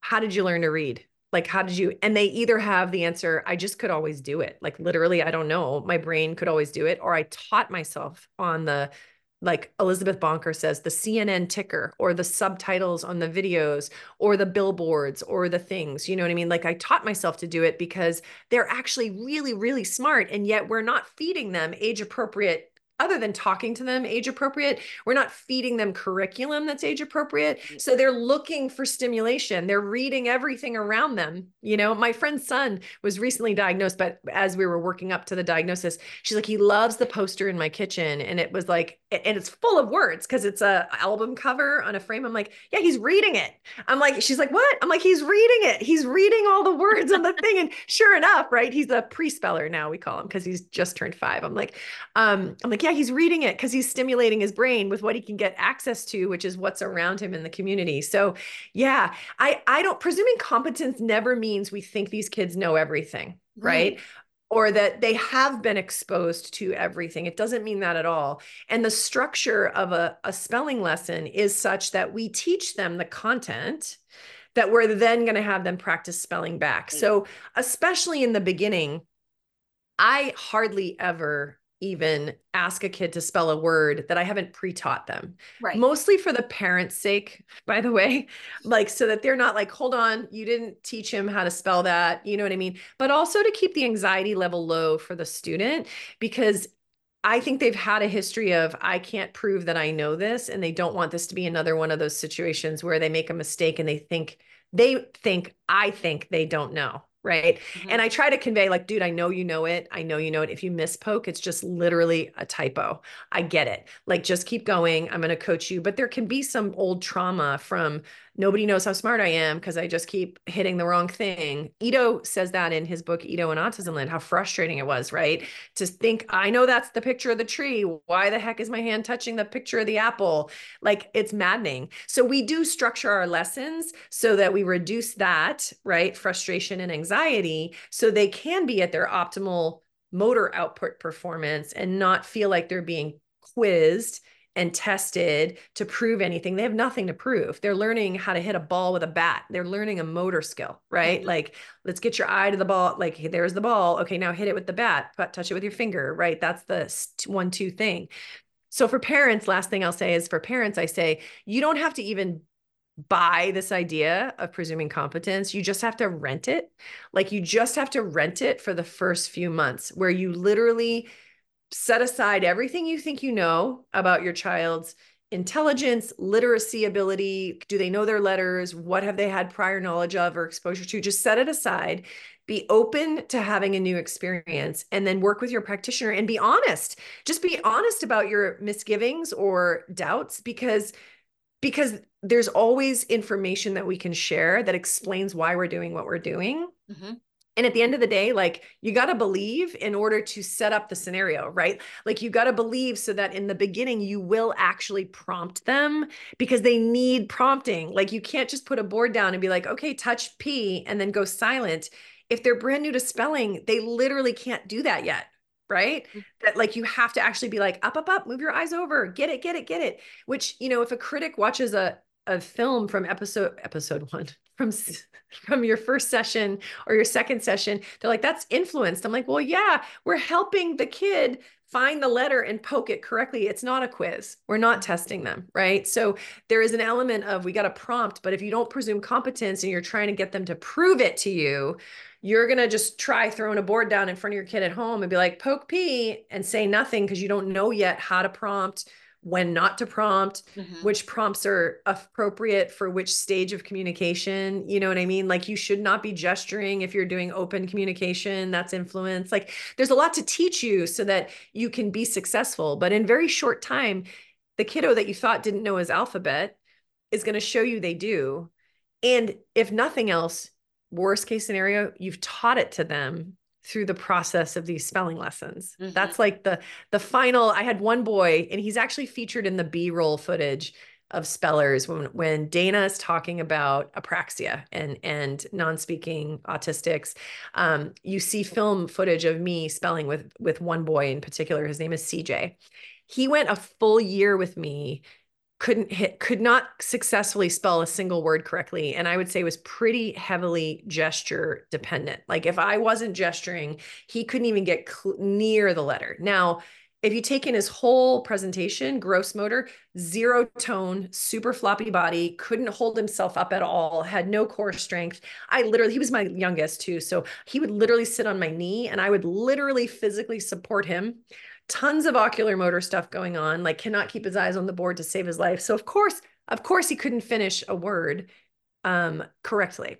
how did you learn to read? Like, how did you? And they either have the answer, I just could always do it. Like, literally, I don't know. My brain could always do it. Or I taught myself on the, like Elizabeth Bonker says, the CNN ticker or the subtitles on the videos or the billboards or the things. You know what I mean? Like, I taught myself to do it because they're actually really, really smart. And yet we're not feeding them age appropriate other than talking to them age appropriate we're not feeding them curriculum that's age appropriate. Mm. so they're looking for stimulation. They're reading everything around them you know? My friend's son was recently diagnosed but as we were working up to the diagnosis she's like he loves the poster in my kitchen. And it was like and it's full of words because it's a album cover on a frame i'm like yeah he's reading it i'm like she's like what i'm like he's reading it he's reading all the words on the thing and sure enough right he's a pre-speller now we call him because he's just turned five i'm like um i'm like yeah, he's reading it because he's stimulating his brain with what he can get access to, which is what's around him in the community. So, yeah, I I don't presuming competence never means we think these kids know everything, right? right? Or that they have been exposed to everything. It doesn't mean that at all. And the structure of a, a spelling lesson is such that we teach them the content that we're then going to have them practice spelling back. So, especially in the beginning, I hardly ever even ask a kid to spell a word that I haven't pre-taught them. Right. Mostly for the parents' sake, by the way, like so that they're not like, hold on, you didn't teach him how to spell that. You know what I mean? But also to keep the anxiety level low for the student because I think they've had a history of I can't prove that I know this and they don't want this to be another one of those situations where they make a mistake and they think they think I think they don't know right? Mm-hmm. and i try to convey like dude i know you know it. I know you know it. If you misspoke it's just literally a typo. I get it. Like just keep going. I'm going to coach you. But there can be some old trauma from nobody knows how smart I am because I just keep hitting the wrong thing. Ido says that in his book, Ido in Autismland, how frustrating it was, right? To think, I know that's the picture of the tree. Why the heck is my hand touching the picture of the apple? Like it's maddening. So we do structure our lessons so that we reduce that, right? Frustration and anxiety so they can be at their optimal motor output performance and not feel like they're being quizzed and tested to prove anything. They have nothing to prove. They're learning how to hit a ball with a bat. They're learning a motor skill, right? Mm-hmm. Like, let's get your eye to the ball. Like, hey, there's the ball. Okay, now hit it with the bat, but touch it with your finger, right? That's the one, two thing. So, for parents, last thing I'll say is for parents, I say, you don't have to even buy this idea of presuming competence. You just have to rent it. Like, you just have to rent it for the first few months where you literally set aside everything you think you know about your child's intelligence, literacy ability. Do they know their letters? What have they had prior knowledge of or exposure to? Just set it aside. Be open to having a new experience and then work with your practitioner and be honest. Just be honest about your misgivings or doubts because because there's always information that we can share that explains why we're doing what we're doing. Mm-hmm. And at the end of the day, like you got to believe in order to set up the scenario, right? Like you got to believe so that in the beginning, you will actually prompt them because they need prompting. Like you can't just put a board down and be like, okay, touch P and then go silent. If they're brand new to spelling, they literally can't do that yet. Right. Mm-hmm. That like you have to actually be like, up, up, up, move your eyes over, get it, get it, get it. Which, you know, if a critic watches a, a film from episode episode one from from your first session or your second session they're like that's influenced. I'm like well yeah we're helping the kid find the letter and poke it correctly. It's not a quiz. We're not testing them right? So there is an element of we got a prompt but if you don't presume competence and you're trying to get them to prove it to you you're going to just try throwing a board down in front of your kid at home and be like poke p and say nothing because you don't know yet how to prompt when not to prompt, mm-hmm. which prompts are appropriate for which stage of communication. You know what I mean? Like you should not be gesturing if you're doing open communication, that's influence. Like there's a lot to teach you so that you can be successful. But in very short time, the kiddo that you thought didn't know his alphabet is going to show you they do. And if nothing else, worst case scenario, you've taught it to them through the process of these spelling lessons. Mm-hmm. That's like the the final I had one boy and he's actually featured in the B-roll footage of spellers when when Dana is talking about apraxia and and non-speaking autistics um, you see film footage of me spelling with with one boy in particular his name is CJ he went a full year with me couldn't hit could not successfully spell a single word correctly and i would say was pretty heavily gesture dependent. Like if i wasn't gesturing he couldn't even get cl- near the letter. Now if you take in his whole presentation gross motor zero tone super floppy body couldn't hold himself up at all had no core strength. I literally he was my youngest too so he would literally sit on my knee and i would literally physically support him tons of ocular motor stuff going on, like cannot keep his eyes on the board to save his life. So of course, of course he couldn't finish a word um, correctly.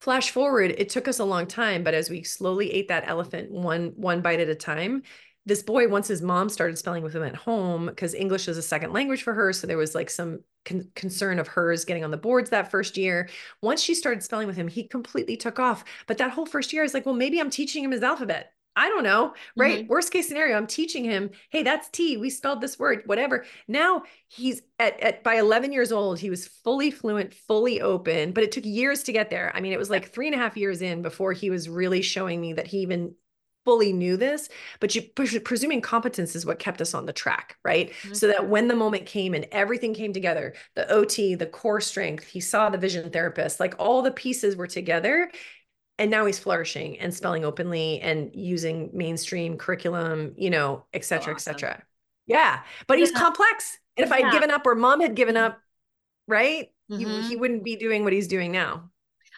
Flash forward, it took us a long time, but as we slowly ate that elephant one one bite at a time, this boy once his mom started spelling with him at home because English is a second language for her, so there was like some con- concern of hers getting on the boards that first year. Once she started spelling with him, he completely took off. But that whole first year, I was like, well, maybe I'm teaching him his alphabet. I don't know, right? Mm-hmm. Worst case scenario, I'm teaching him, hey, that's T. We spelled this word, whatever. Now he's at, at by 11 years old, he was fully fluent, fully open, but it took years to get there. I mean, it was like three and a half years in before he was really showing me that he even fully knew this, but you presuming competence is what kept us on the track, right? Mm-hmm. So that when the moment came and everything came together, the OT, the core strength, he saw the vision therapist, like all the pieces were together and now he's flourishing and spelling openly and using mainstream curriculum, you know, et cetera, awesome. et cetera. Yeah. But he's complex. And if yeah. I had given up or mom had given up, right? Mm-hmm. He, he wouldn't be doing what he's doing now.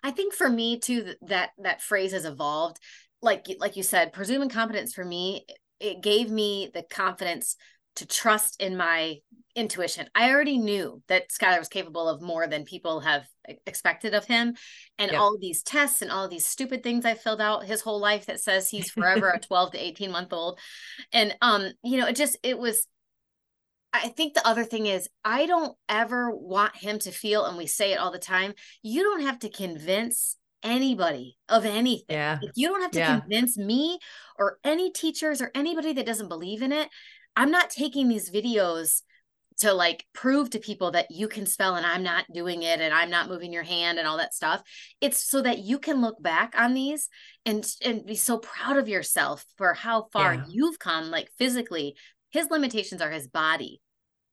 I think for me too, that that phrase has evolved. Like like you said, presuming competence for me, it gave me the confidence to trust in my intuition. I already knew that Skylar was capable of more than people have expected of him. And all these tests and all these stupid things I filled out his whole life that says he's forever a 12 to 18 month old. And um, you know, it just it was I think the other thing is I don't ever want him to feel, and we say it all the time, you don't have to convince anybody of anything. Yeah. you don't have to yeah. convince me or any teachers or anybody that doesn't believe in it. I'm not taking these videos to like prove to people that you can spell and I'm not doing it and I'm not moving your hand and all that stuff. It's so that you can look back on these and and be so proud of yourself for how far yeah. you've come like physically. His limitations are his body.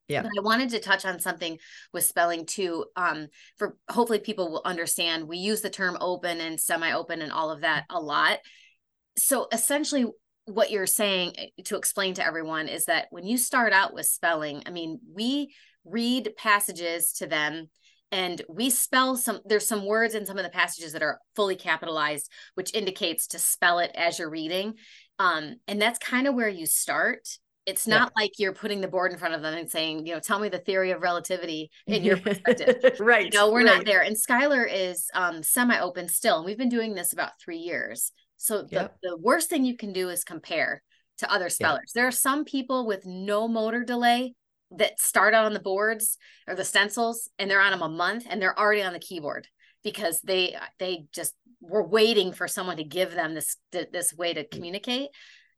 Yeah. But I wanted to touch on something with spelling too. Um, for hopefully people will understand. We use the term open and semi-open and all of that a lot. So essentially what you're saying eh, to explain to everyone is that when you start out with spelling, I mean, we read passages to them and we spell some there's some words in some of the passages that are fully capitalized which indicates to spell it as you're reading um, and that's kind of where you start It's not yeah. like you're putting the board in front of them and saying, you know, tell me the theory of relativity in your perspective. right. No, we're right. not there. And Skylar is um, semi-open still. And we've been doing this about three years. So the, yep. the worst thing you can do is compare to other spellers. There are some people with no motor delay that start out on the boards or the stencils and they're on them a month and they're already on the keyboard because they they just were waiting for someone to give them this this way to mm. communicate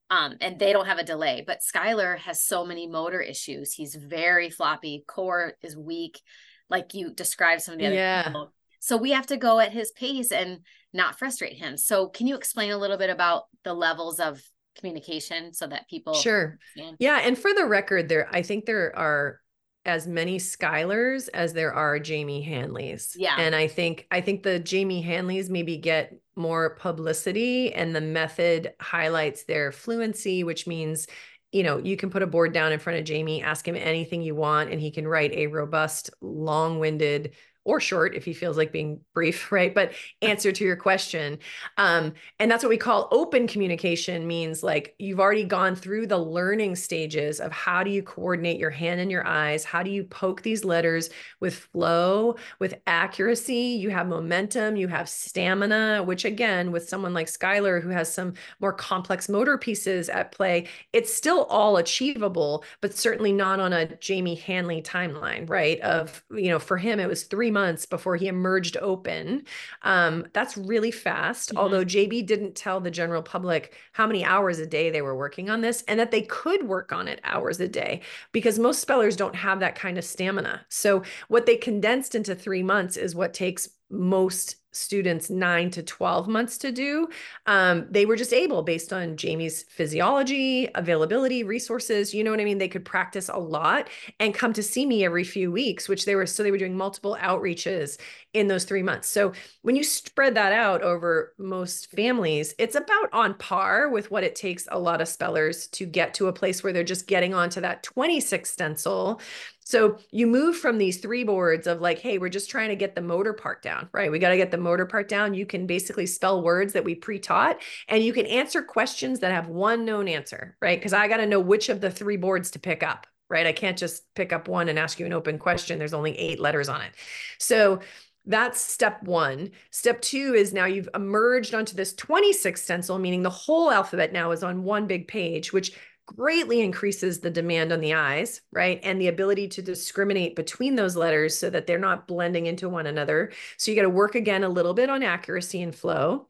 um, and they don't have a delay. But Skylar has so many motor issues. He's very floppy. Core is weak, like you described some of the other yeah. people. So we have to go at his pace and not frustrate him. So can you explain a little bit about the levels of communication so that people sure understand? yeah and for the record there i think there are as many Skylars as there are Jamie Handleys. Yeah. And I think I think the Jamie Handleys maybe get more publicity and the method highlights their fluency, which means you know, you can put a board down in front of Jamie, ask him anything you want, and he can write a robust, long winded or short if he feels like being brief, right? But answer to your question. Um, and that's what we call open communication means like you've already gone through the learning stages of how do you coordinate your hand and your eyes? How do you poke these letters with flow, with accuracy? You have momentum, you have stamina, which again, with someone like Skylar who has some more complex motor pieces at play, it's still all achievable, but certainly not on a Jamie Handley timeline, right? Of, you know, for him, it was three months before he emerged open. Um, that's really fast. Mm-hmm. Although JB didn't tell the general public how many hours a day they were working on this and that they could work on it hours a day because most spellers don't have that kind of stamina. So, what they condensed into three months is what takes most students nine to 12 months to do. Um, they were just able, based on Jamie's physiology, availability, resources, you know what I mean? They could practice a lot and come to see me every few weeks, which they were, so they were doing multiple outreaches in those three months. So when you spread that out over most families, it's about on par with what it takes a lot of spellers to get to a place where they're just getting onto that 26 stencil so you move from these three boards of like, hey, we're just trying to get the motor part down, right? We got to get the motor part down. You can basically spell words that we pre taught and you can answer questions that have one known answer, right? Because I got to know which of the three boards to pick up, right? I can't just pick up one and ask you an open question. There's only eight letters on it. So that's step one. Step two is now you've emerged onto this 26 stencil, meaning the whole alphabet now is on one big page, which greatly increases the demand on the eyes, right? And the ability to discriminate between those letters so that they're not blending into one another. So you got to work again a little bit on accuracy and flow.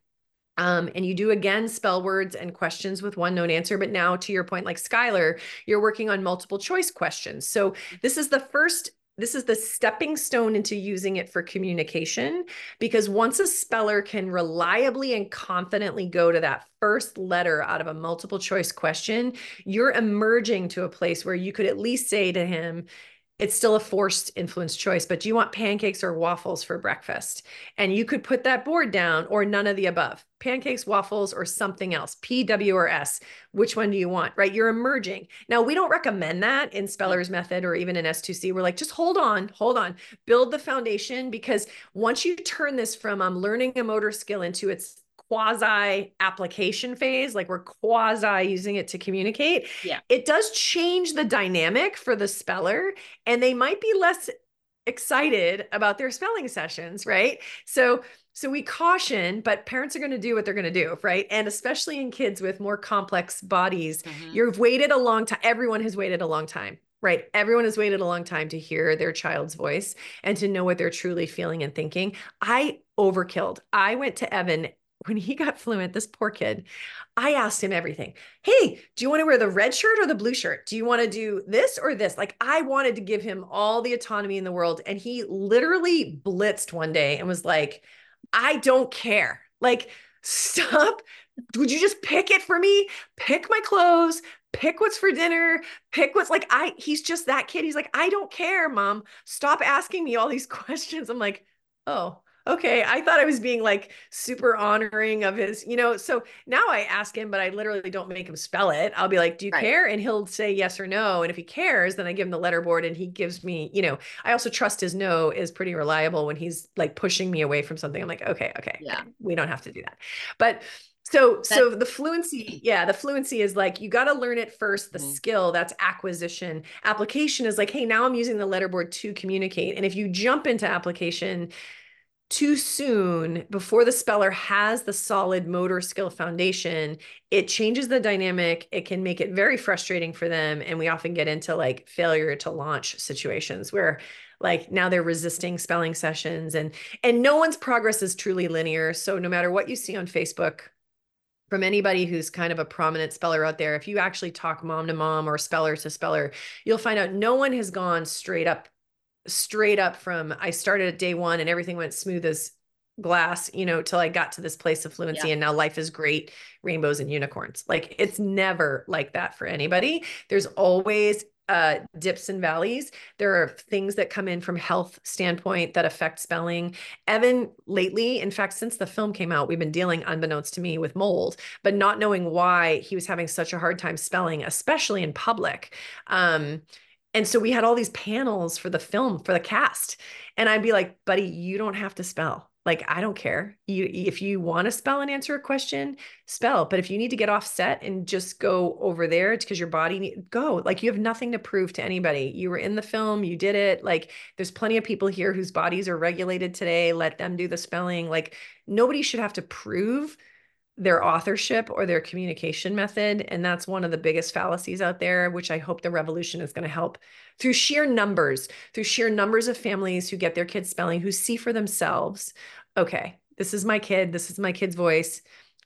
Um, and you do again spell words and questions with one known answer. But now, to your point, like Skylar, you're working on multiple choice questions. So this is the first this is the stepping stone into using it for communication because once a speller can reliably and confidently go to that first letter out of a multiple choice question, you're emerging to a place where you could at least say to him, it's still a forced influence choice, but do you want pancakes or waffles for breakfast? And you could put that board down or none of the above pancakes, waffles, or something else, P, W, or S. Which one do you want? Right? You're emerging. Now, we don't recommend that in Speller's Method or even in S2C. We're like, just hold on, hold on, build the foundation because once you turn this from um, learning a motor skill into its quasi application phase, like we're quasi using it to communicate, yeah. it does change the dynamic for the speller and they might be less excited about their spelling sessions, right? So so we caution, but parents are going to do what they're going to do, right? And especially in kids with more complex bodies, mm-hmm. you've waited a long time. Everyone has waited a long time right? Everyone has waited a long time to hear their child's voice and to know what they're truly feeling and thinking. I overkilled. I went to Evan when he got fluent, this poor kid, I asked him everything. Hey, do you want to wear the red shirt or the blue shirt? Do you want to do this or this? Like, I wanted to give him all the autonomy in the world. And he literally blitzed one day and was like, I don't care. Like, stop. Would you just pick it for me? Pick my clothes, pick what's for dinner, pick what's like, I, he's just that kid. He's like, I don't care, mom. Stop asking me all these questions. I'm like, oh, okay, I thought I was being like super honoring of his, you know. So now I ask him, but I literally don't make him spell it. I'll be like, Do you right. care? And he'll say yes or no. And if he cares, then I give him the letter board and he gives me, you know, I also trust his no is pretty reliable when he's like pushing me away from something. I'm like, okay, okay, yeah, okay. we don't have to do that. But So so the fluency, yeah, the fluency is like you got to learn it first, the Mhm. skill, that's acquisition. Application is like, hey, now I'm using the letterboard to communicate. And if you jump into application too soon before the speller has the solid motor skill foundation, it changes the dynamic. It can make it very frustrating for them. And we often get into like failure to launch situations where like now they're resisting spelling sessions and and no one's progress is truly linear. So no matter what you see on Facebook, from anybody who's kind of a prominent speller out there, if you actually talk mom to mom or speller to speller, you'll find out no one has gone straight up, straight up from I started at day one and everything went smooth as glass, you know, till I got to this place of fluency Yeah. and now life is great, rainbows and unicorns. Like it's never like that for anybody. There's always uh, dips and valleys. There are things that come in from health standpoint that affect spelling. Evan lately, in fact, since the film came out, we've been dealing unbeknownst to me with mold, but not knowing why he was having such a hard time spelling, especially in public. Um, and so we had all these panels for the film for the cast. And I'd be like, buddy, you don't have to spell. Like, I don't care. You if you want to spell and answer a question, spell. But if you need to get off set and just go over there, it's because your body need, go. Like you have nothing to prove to anybody. You were in the film, you did it. Like there's plenty of people here whose bodies are regulated today. Let them do the spelling. Like nobody should have to prove their authorship or their communication method. And that's one of the biggest fallacies out there, which I hope the revolution is going to help through sheer numbers, through sheer numbers of families who get their kids spelling, who see for themselves, okay, this is my kid, this is my kid's voice.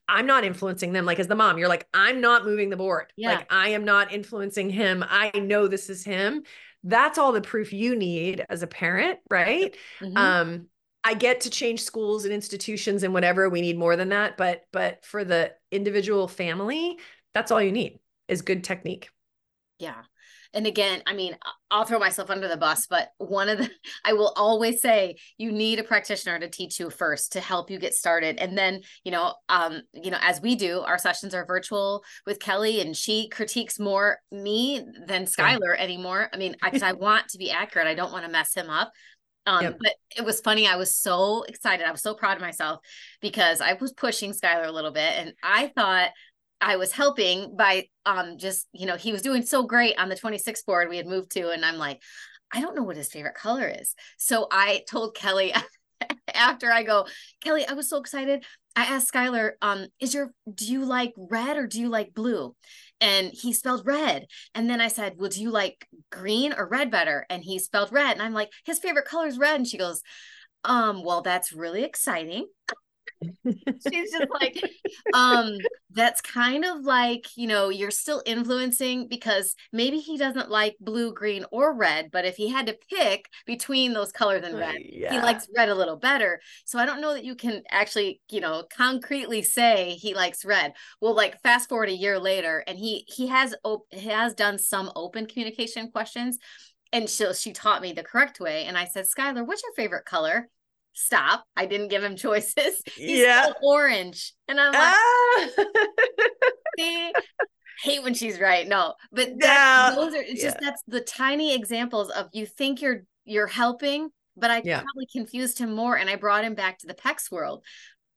I'm not influencing them. Like as the mom, you're like, I'm not moving the board. Yeah. Like I am not influencing him. I know this is him. That's all the proof you need as a parent, right? Mhm. um i get to change schools and institutions and whatever we need more than that but but for the individual family that's all you need is good technique Yeah. And again, I mean, I'll throw myself under the bus, but one of the, I will always say you need a practitioner to teach you first to help you get started. And then, you know, um, you know, as we do, our sessions are virtual with Kelly and she critiques more me than Skylar anymore. I mean, because I want to be accurate. I don't want to mess him up. Um, Yep. but it was funny. I was so excited. I was so proud of myself because I was pushing Skylar a little bit and I thought I was helping by um just you know he was doing so great on the 26 board we had moved to and I'm like I don't know what his favorite color is. So I told Kelly after I go, Kelly, I was so excited. I asked Skylar, um, is your do you like red or do you like blue? And he spelled red. And then I said, Well, do you like green or red better? And he spelled red. And I'm like, his favorite color is red. And she goes, um, well, that's really exciting. She's just like, um, that's kind of like, you know, you're still influencing because maybe he doesn't like blue, green, or red, but if he had to pick between those colors and red, he likes red a little better. So I don't know that you can actually, you know, concretely say he likes red. Well, like fast forward a year later, and he he has op- he has done some open communication questions, and she she taught me the correct way. And I said, Skylar, what's your favorite color? Stop! I didn't give him choices. He Yeah. orange, and I'm like, ah! see. Hate when she's right. No, but No. that, those are it's just that's the tiny examples of you think you're you're helping, but I Yeah. probably confused him more and I brought him back to the PECS world.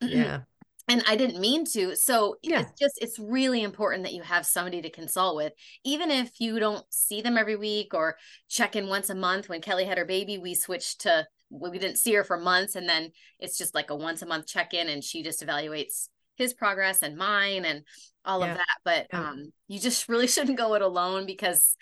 yeah And I didn't mean to. So Yeah. it's just it's really important that you have somebody to consult with. Even if you don't see them every week or check in once a month. When Kelly had her baby, we switched to we didn't see her for months and then it's just like a once a month check-in and she just evaluates his progress and mine and all Yeah. of that. But Yeah. um you just really shouldn't go it alone because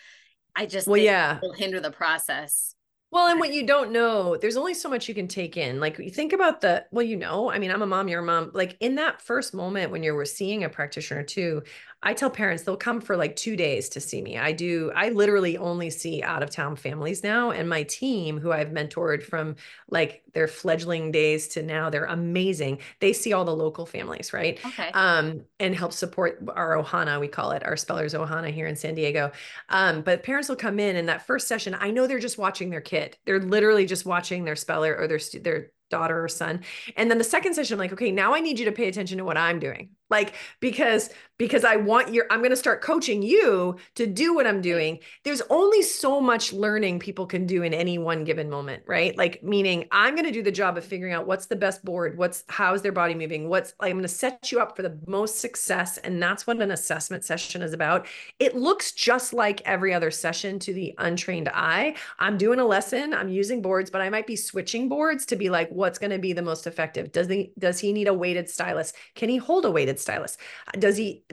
I just well yeah it'll hinder the process. Well, and what you don't know, there's only so much you can take in. Like you think about the, well, you know, I mean, I'm a mom, you're a mom. Like in that first moment when you're seeing a practitioner too, I tell parents they'll come for like two days to see me. I do, I literally only see out of town families now. And my team, who I've mentored from like their fledgling days to now, they're amazing. They see all the local families, right? Okay. um, and help support our Ohana, we call it our spellers Ohana here in San Diego. Um, but parents will come in and that first session, I know they're just watching their kid. They're literally just watching their speller or their their daughter or son. And then the second session, I'm like, okay, now I need you to pay attention to what I'm doing. Like because because I want your I'm going to start coaching you to do what I'm doing. There's only so much learning people can do in any one given moment, right? Like meaning I'm going to do the job of figuring out what's the best board, what's how's their body moving, what's I'm going to set you up for the most success and that's what an assessment session is about. It looks just like every other session to the untrained eye. I'm doing a lesson, I'm using boards, but I might be switching boards to be like what's going to be the most effective. Does he does he need a weighted stylus? Can he hold a weighted stylus? Does he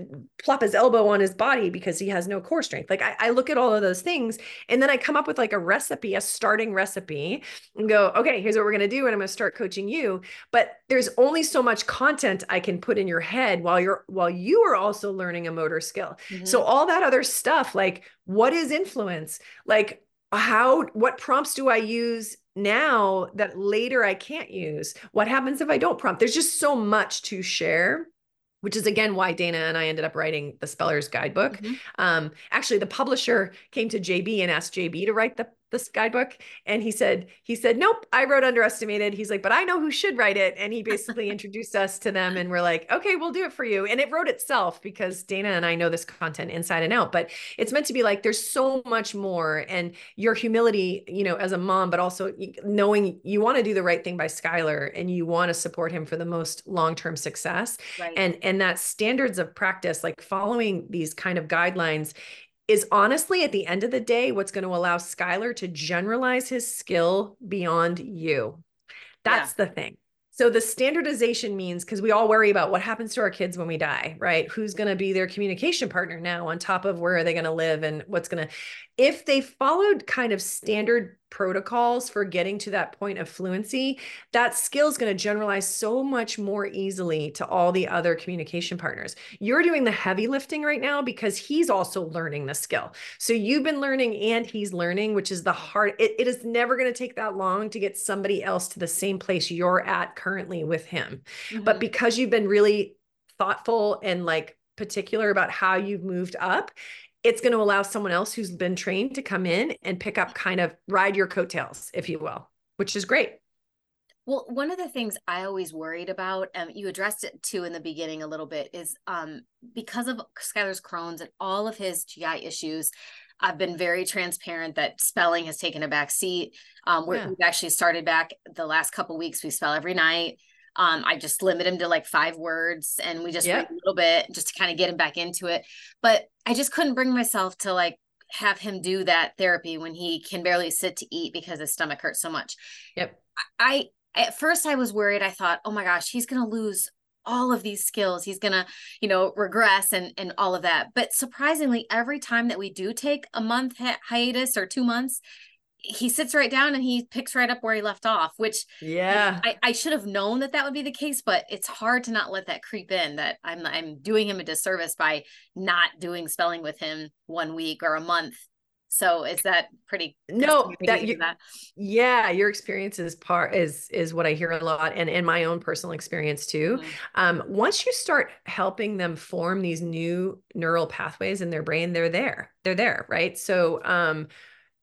plop his elbow on his body because he has no core strength. Like I, I, look at all of those things and then I come up with like a recipe, a starting recipe and go, okay, here's what we're going to do. And I'm going to start coaching you. But there's only so much content I can put in your head while you're, while you are also learning a motor skill. Mm-hmm. So all that other stuff, like what is influence? Like how, what prompts do I use now that later I can't use? What happens if I don't prompt? There's just so much to share which is again why Dana and I ended up writing the Speller's Guidebook. Mm-hmm. Um, actually, the publisher came to JB and asked JB to write the this guidebook and he said he said nope i wrote underestimated. He's like but i know who should write it. And he basically introduced us to them and we're like okay we'll do it for you. And it wrote itself because dana and i know this content inside and out but it's meant to be like there's so much more and your humility you know as a mom but also knowing you want to do the right thing by skylar and you want to support him for the most long-term success right. and and that standards of practice like following these kind of guidelines is honestly at the end of the day what's going to allow Skylar to generalize his skill beyond you. That's yeah. the thing. So the standardization means because we all worry about what happens to our kids when we die, right? Who's going to be their communication partner now on top of where are they going to live and what's going to if they followed kind of standard protocols for getting to that point of fluency, that skill is going to generalize so much more easily to all the other communication partners. You're doing the heavy lifting right now because he's also learning the skill. So you've been learning and he's learning, which is the hard, it, it is never going to take that long to get somebody else to the same place you're at currently with him. Mm-hmm. But because you've been really thoughtful and like particular about how you've moved up it's going to allow someone else who's been trained to come in and pick up kind of ride your coattails, if you will, which is great. Well, one of the things I always worried about, um, you addressed it too in the beginning a little bit, is um, because of Skylar's Crohn's and all of his GI issues, I've been very transparent that spelling has taken a back seat. Um, yeah. We've actually started back the last couple weeks. We spell every night. Um, I just limit him to like five words and we just read a little bit just to kind of get him back into it. But I just couldn't bring myself to like have him do that therapy when he can barely sit to eat because his stomach hurts so much. Yep. I at first I was worried. I thought, oh my gosh, he's gonna lose all of these skills. He's gonna, you know, regress and and all of that. But surprisingly, every time that we do take a month hi- hiatus or two months, he sits right down and he picks right up where he left off which yeah. I, I should have known that that would be the case but it's hard to not let that creep in that i'm i'm doing him a disservice by not doing spelling with him one week or a month. So is that pretty no that, you, that? Yeah your experience is part is is what i hear a lot and in my own personal experience too. Mm-hmm. um once you start helping them form these new neural pathways in their brain they're there they're there right? So um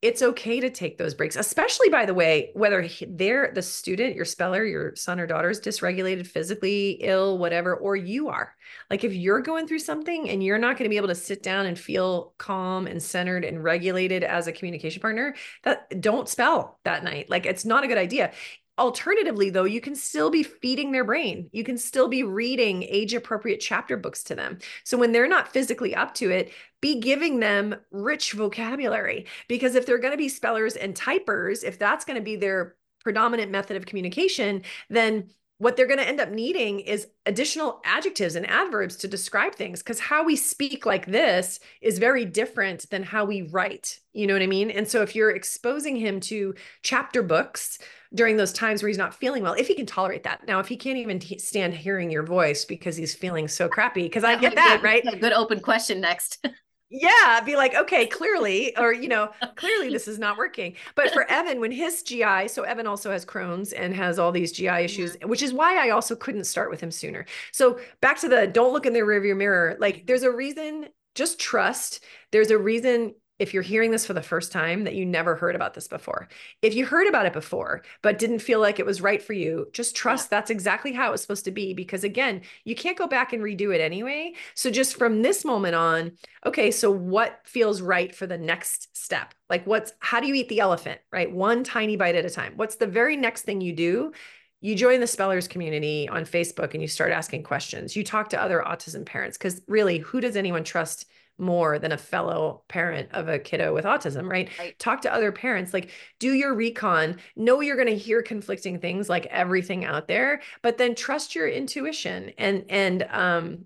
it's okay to take those breaks, especially by the way, whether they're the student, your speller, your son or daughter is dysregulated, physically ill, whatever, or you are. Like if you're going through something and you're not going to be able to sit down and feel calm and centered and regulated as a communication partner, that don't spell that night. Like it's not a good idea. Alternatively, though, you can still be feeding their brain. You can still be reading age appropriate chapter books to them. So when they're not physically up to it, be giving them rich vocabulary. Because if they're going to be spellers and typers, if that's going to be their predominant method of communication, then what they're going to end up needing is additional adjectives and adverbs to describe things because how we speak like this is very different than how we write you know what i mean? And so if you're exposing him to chapter books during those times where he's not feeling well if he can tolerate that. Now if he can't even t- stand hearing your voice because he's feeling so crappy because i get that right? a good open question next yeah be like okay clearly or you know clearly this is not working. But for evan when his gi so evan also has crohn's and has all these gi issues which is why i also couldn't start with him sooner. So back to the don't look in the rearview mirror. Like there's a reason just trust. There's a reason if you're hearing this for the first time that you never heard about this before. If you heard about it before but didn't feel like it was right for you, just trust yeah. that's exactly how it's supposed to be because again, you can't go back and redo it anyway. So just from this moment on, okay, so what feels right for the next step? Like what's how do you eat the elephant, right? One tiny bite at a time. What's the very next thing you do? you join the spellers community on Facebook and you start asking questions. You talk to other autism parents because really, who does anyone trust more than a fellow parent of a kiddo with autism, right? right? Talk to other parents, like do your recon, know you're going to hear conflicting things like everything out there, but then trust your intuition. And and um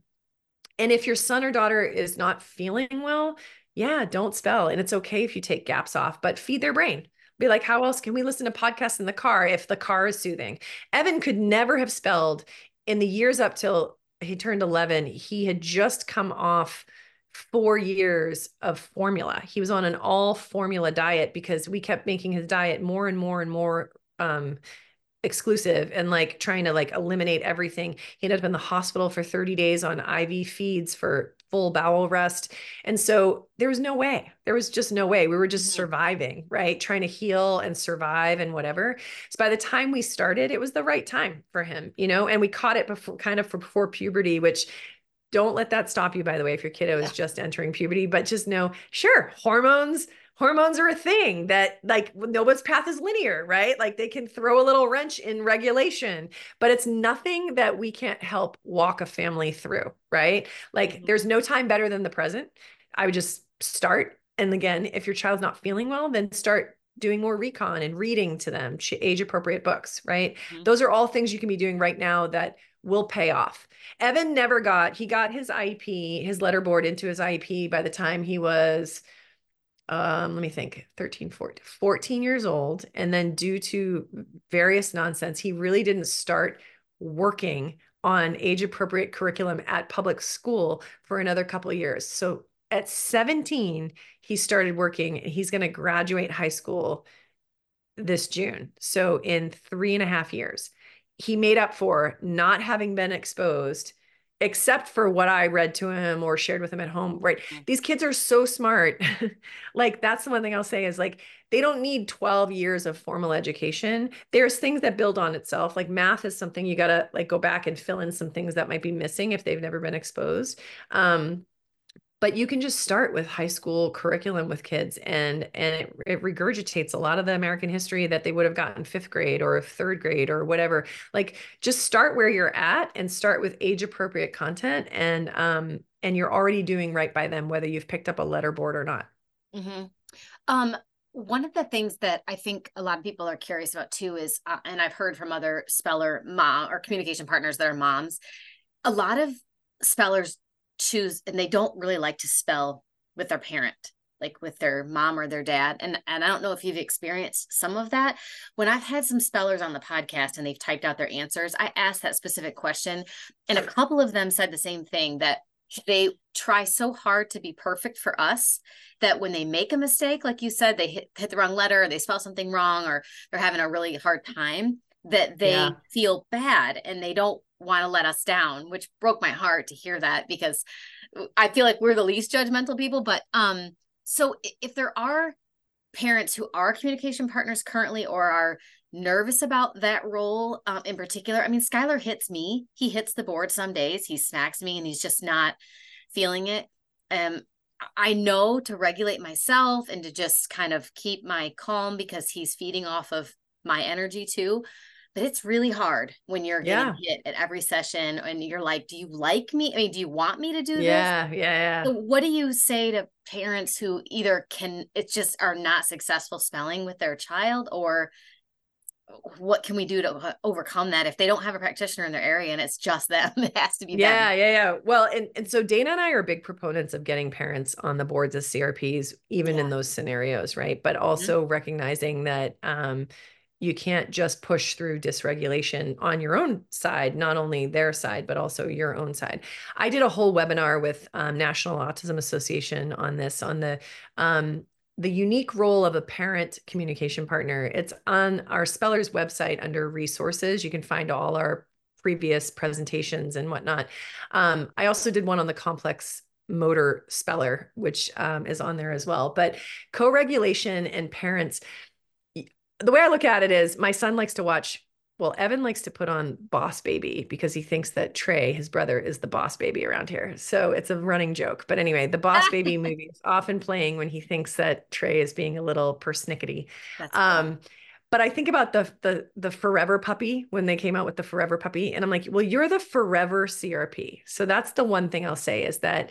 and if your son or daughter is not feeling well, yeah, don't spell. And it's okay if you take gaps off, but feed their brain. Be like, how else can we listen to podcasts in the car if the car is soothing? Evan could never have spelled in the years up till he turned 11. He had just come off four years of formula. He was on an all formula diet because we kept making his diet more and more and more um, exclusive and like trying to like eliminate everything. He ended up in the hospital for 30 days on IV feeds for full bowel rest. And so there was no way. There was just no way. We were just mm-hmm. surviving, right? Trying to heal and survive and whatever. So by the time we started, it was the right time for him, you know, and we caught it before kind of for before puberty, which don't let that stop you by the way if your kiddo yeah. is just entering puberty but just know sure hormones hormones are a thing that like nobody's path is linear right like they can throw a little wrench in regulation but it's nothing that we can't help walk a family through right like mm-hmm. there's no time better than the present i would just start and again if your child's not feeling well then start doing more recon and reading to them age appropriate books right mm-hmm. those are all things you can be doing right now that will pay off. Evan never got, he got his IEP, his letter board into his IEP by the time he was, um, let me think, 13, 14, 14 years old. And then due to various nonsense, he really didn't start working on age appropriate curriculum at public school for another couple of years. So at 17, he started working. He's going to graduate high school this June. So in three and a half years he made up for not having been exposed except for what I read to him or shared with him at home, right? Mm. These kids are so smart. like that's the one thing I'll say is like they don't need 12 years of formal education. There's things that build on itself. Like math is something you got to like go back and fill in some things that might be missing if they've never been exposed. Um, but you can just start with high school curriculum with kids and and it, it, regurgitates a lot of the american history that they would have gotten fifth grade or third grade or whatever like just start where you're at and start with age appropriate content and um and you're already doing right by them whether you've picked up a letter board or not mm-hmm. um one of the things that I think a lot of people are curious about too is, uh, and I've heard from other speller mom or communication partners that are moms, a lot of spellers choose and they don't really like to spell with their parent like with their mom or their dad and and I don't know if you've experienced some of that when I've had some spellers on the podcast and they've typed out their answers I asked that specific question and a couple of them said the same thing that they try so hard to be perfect for us that when they make a mistake like you said they hit, hit the wrong letter or they spell something wrong or they're having a really hard time that they yeah. feel bad and they don't want to let us down, which broke my heart to hear that because I feel like we're the least judgmental people. But um, so if there are parents who are communication partners currently or are nervous about that role um, in particular, I mean, Skylar hits me. He hits the board some days. He smacks me and he's just not feeling it. Um, I know to regulate myself and to just kind of keep my calm because he's feeding off of my energy too but it's really hard when you're getting yeah. hit at every session and you're like do you like me i mean do you want me to do yeah, this yeah yeah so what do you say to parents who either can it's just are not successful spelling with their child or what can we do to overcome that if they don't have a practitioner in their area and it's just them it has to be yeah them. yeah yeah well and, and so dana and i are big proponents of getting parents on the boards as crps even yeah. in those scenarios right but mm-hmm. also mm-hmm. recognizing that um you can't just push through dysregulation on your own side, not only their side, but also your own side. I did a whole webinar with um, National Autism Association on this, on the um, the unique role of a parent communication partner. It's on our Spellers website under resources. You can find all our previous presentations and whatnot. Um, I also did one on the complex motor speller, which um, is on there as well. But co regulation and parents, the way I look at it is my son likes to watch. Well, Evan likes to put on Boss Baby because he thinks that Trey, his brother, is the boss baby around here. So it's a running joke. But anyway, the Boss Baby movie is often playing when he thinks that Trey is being a little persnickety. Um, but I think about the the the forever puppy when they came out with the forever puppy and I'm like, "Well, you're the forever CRP." So that's the one thing I'll say is that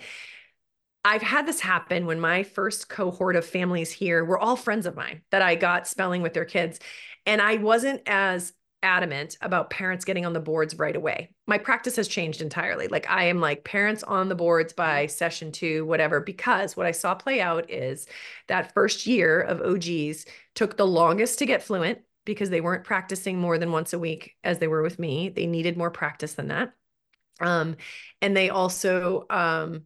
I've had this happen when my first cohort of families here were all friends of mine that I got spelling with their kids and I wasn't as adamant about parents getting on the boards right away. My practice has changed entirely. Like I am like parents on the boards by session 2 whatever because what I saw play out is that first year of OGs took the longest to get fluent because they weren't practicing more than once a week as they were with me. They needed more practice than that. Um and they also um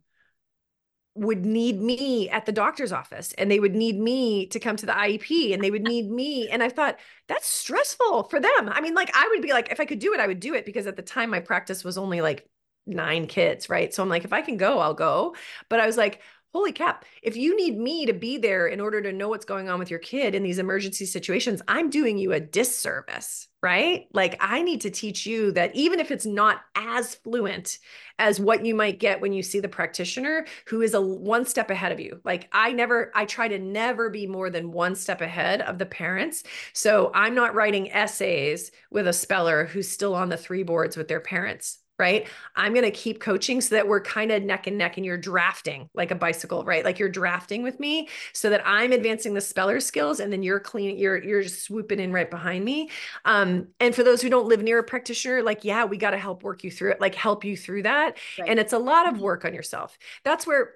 would need me at the doctor's office and they would need me to come to the IEP and they would need me. And I thought that's stressful for them. I mean, like, I would be like, if I could do it, I would do it because at the time my practice was only like nine kids, right? So I'm like, if I can go, I'll go. But I was like, holy cap, if you need me to be there in order to know what's going on with your kid in these emergency situations, I'm doing you a disservice, right? Like I need to teach you that even if it's not as fluent as what you might get when you see the practitioner who is a one step ahead of you. Like I never I try to never be more than one step ahead of the parents. So I'm not writing essays with a speller who's still on the three boards with their parents right? I'm going to keep coaching so that we're kind of neck and neck and you're drafting like a bicycle, right? Like you're drafting with me so that I'm advancing the speller skills and then you're cleaning, you're, you're swooping in right behind me. Um, and for those who don't live near a practitioner, like, yeah, we got to help work you through it, like help you through that. Right. And it's a lot of mm-hmm. work on yourself. That's where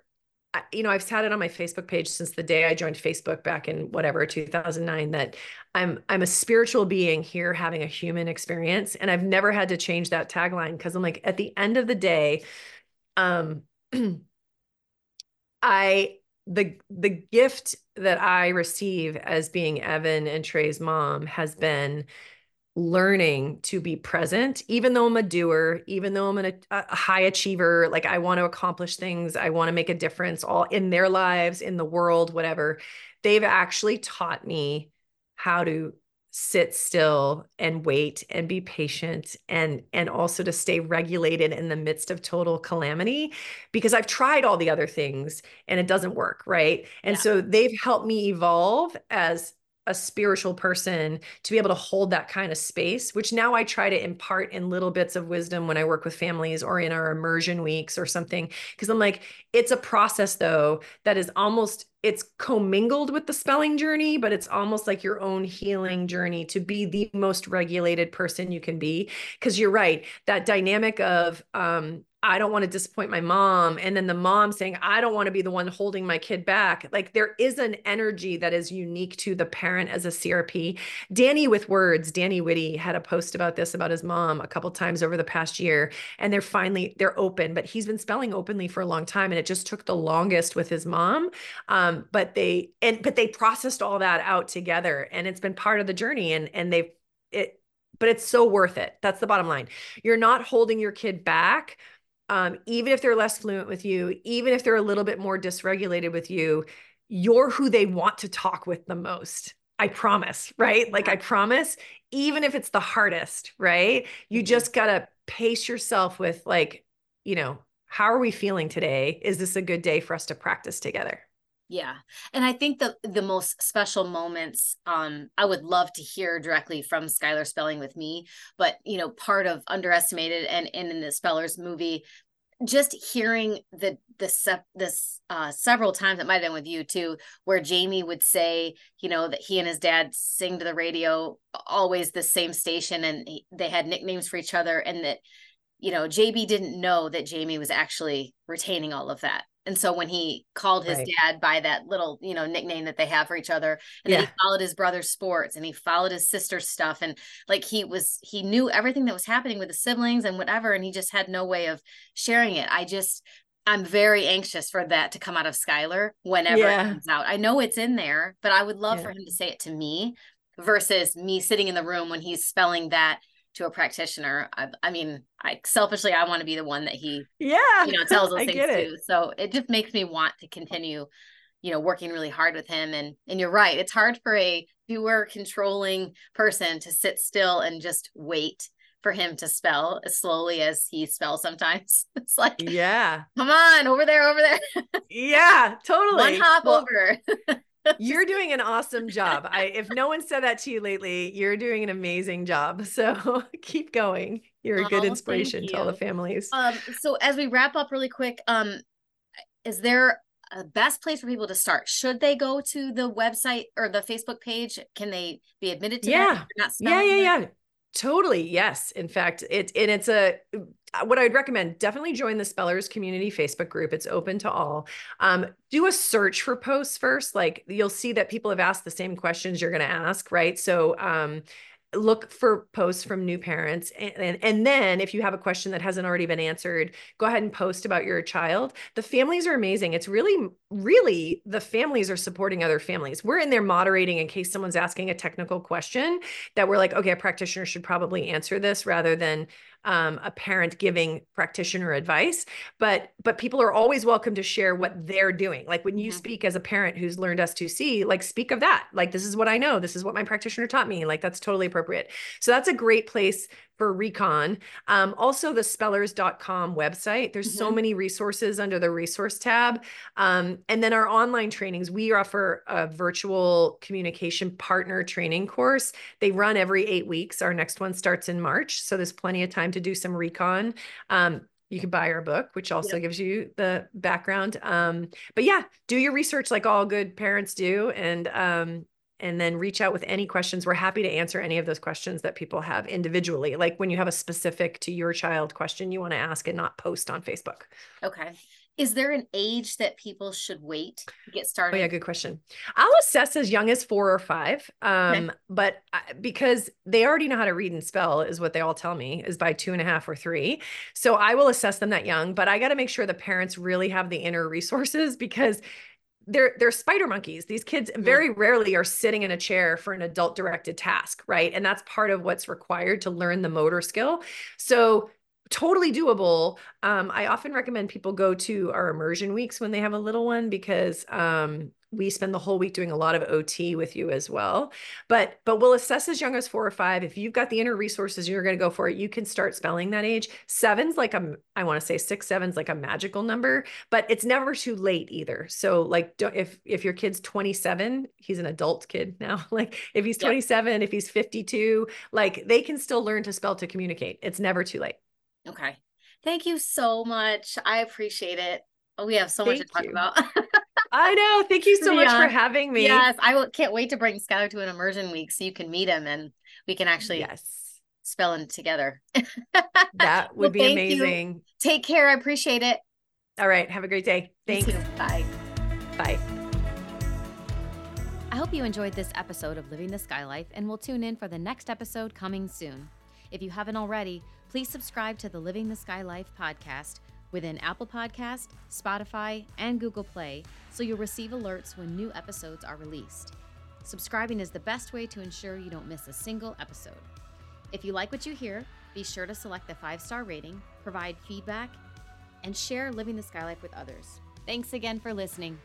you know, I've had it on my Facebook page since the day I joined Facebook back in whatever 2009 that I'm I'm a spiritual being here having a human experience and I've never had to change that tagline cuz I'm like at the end of the day um I the the gift that I receive as being Evan and Trey's mom has been learning to be present, even though I'm a doer, even though I'm an, a high achiever, like I want to accomplish things, I want to make a difference all in their lives, in the world, whatever. They've actually taught me how to sit still and wait and be patient and and also to stay regulated in the midst of total calamity because I've tried all the other things and it doesn't work, right? And yeah. so they've helped me evolve as a spiritual person to be able to hold that kind of space, which now I try to impart in little bits of wisdom when I work with families or in our immersion weeks or something. Cause I'm like, it's a process though that is almost it's commingled with the spelling journey, but it's almost like your own healing journey to be the most regulated person you can be. Cause you're right, that dynamic of um, I don't want to disappoint my mom. And then the mom saying, I don't want to be the one holding my kid back. Like there is an energy that is unique to the parent as a CRP. Danny with words, Danny Whitty had a post about this about his mom a couple times over the past year. And they're finally, they're open, but he's been spelling openly for a long time. And it just took the longest with his mom. Um, but they, and, but they processed all that out together and it's been part of the journey. And, and they've, it, but it's so worth it. That's the bottom line. You're not holding your kid back um, even if they're less fluent with you, even if they're a little bit more dysregulated with you, you're who they want to talk with the most. I promise, right? Like I promise, even if it's the hardest, right? You mm-hmm. just got to pace yourself with like, you know, how are we feeling today? Is this a good day for us to practice together? Yeah. And I think the the most special moments um I would love to hear directly from Skylar spelling with me, but you know, part of underestimated and, and in the spellers movie just hearing the the sep- this uh several times it might have been with you too where Jamie would say you know that he and his dad sing to the radio always the same station and he, they had nicknames for each other and that you know JB didn't know that Jamie was actually retaining all of that and so when he called his right. dad by that little, you know, nickname that they have for each other, and yeah. then he followed his brother's sports and he followed his sister's stuff. And like he was, he knew everything that was happening with the siblings and whatever. And he just had no way of sharing it. I just, I'm very anxious for that to come out of Skylar whenever yeah. it comes out. I know it's in there, but I would love yeah. for him to say it to me versus me sitting in the room when he's spelling that to a practitioner. I, I mean, I selfishly I want to be the one that he yeah you know tells those things it. to. So it just makes me want to continue, you know, working really hard with him. And and you're right, it's hard for a viewer controlling person to sit still and just wait for him to spell as slowly as he spells sometimes. It's like, yeah come on, over there, over there. yeah totally One hop Well, over. You're doing an awesome job i if no one said that to you lately you're doing an amazing job so keep going you're a Oh, good thank inspiration to all the families um, so as we wrap up really quick, um, is there a best place for people to start? Should they go to the website or the Facebook page? Can they be admitted to Yeah. yeah yeah yeah totally yes in fact it and it's a what i'd recommend definitely join the spellers community facebook group it's open to all. Um, do a search for posts first like you'll see that people have asked the same questions you're going to ask right? So um, look for posts from new parents and, and and then if you have a question that hasn't already been answered go ahead and post about your child. The families are amazing. It's really really the families are supporting other families. We're in there moderating in case someone's asking a technical question that we're like okay a practitioner should probably answer this rather than um, a parent giving practitioner advice but but people are always welcome to share what they're doing. Like when you Mhm. speak as a parent who's learned s2c like speak of that. Like this is what i know. This is what my practitioner taught me. Like that's totally appropriate. So that's a great place for recon. Um, also the spellers.com website. There's so Mhm. many resources under the resource tab. Um, and then our online trainings we offer a virtual communication partner training course. They run every eight weeks. Our next one starts in march so there's plenty of time to do some recon. Um, you can buy our book which also gives you the background. Um, but yeah do your research like all good parents do and um, and then reach out with any questions we're happy to answer any of those questions that people have individually like when you have a specific to your child question you want to ask and not post on facebook Okay. Is there an age that people should wait to get started? Oh yeah, good question. I'll assess as young as four or five, um, but I- because they already know how to read and spell, is what they all tell me, is by two and a half or three. So I will assess them that young, but I got to make sure the parents really have the inner resources because they're they're spider monkeys. These kids very rarely are sitting in a chair for an adult directed task, right? And that's part of what's required to learn the motor skill. So totally doable. Um, I often recommend people go to our immersion weeks when they have a little one because um, we spend the whole week doing a lot of OT with you as well. But but we'll assess as young as four or five. If you've got the inner resources, you're going to go for it. You can start spelling that age. Seven's like a I want to say six, seven's like a magical number, but it's never too late either. So like don't, if if your kid's 27, he's an adult kid now. Like if he's Yep. 27, if he's 52, like they can still learn to spell to communicate. It's never too late. Okay. Thank you so much. I appreciate it. Oh, we have so much to talk you. about. I know. Thank you so much for having me. yes, I will, can't wait to bring Skylar to an immersion week so you can meet him and we can actually Yes. spell in together. That would Well, be thank you. amazing. Take care. I appreciate it. All right. Have a great day. Thank you Thanks. Bye. Bye. I hope you enjoyed this episode of Living the Sky Life and will tune in for the next episode coming soon. If you haven't already, please subscribe to the Living the Sky Life podcast within Apple Podcast, Spotify, and Google Play so you'll receive alerts when new episodes are released. Subscribing is the best way to ensure you don't miss a single episode. If you like what you hear, be sure to select the five star rating, provide feedback, and share Living the Sky Life with others. Thanks again for listening.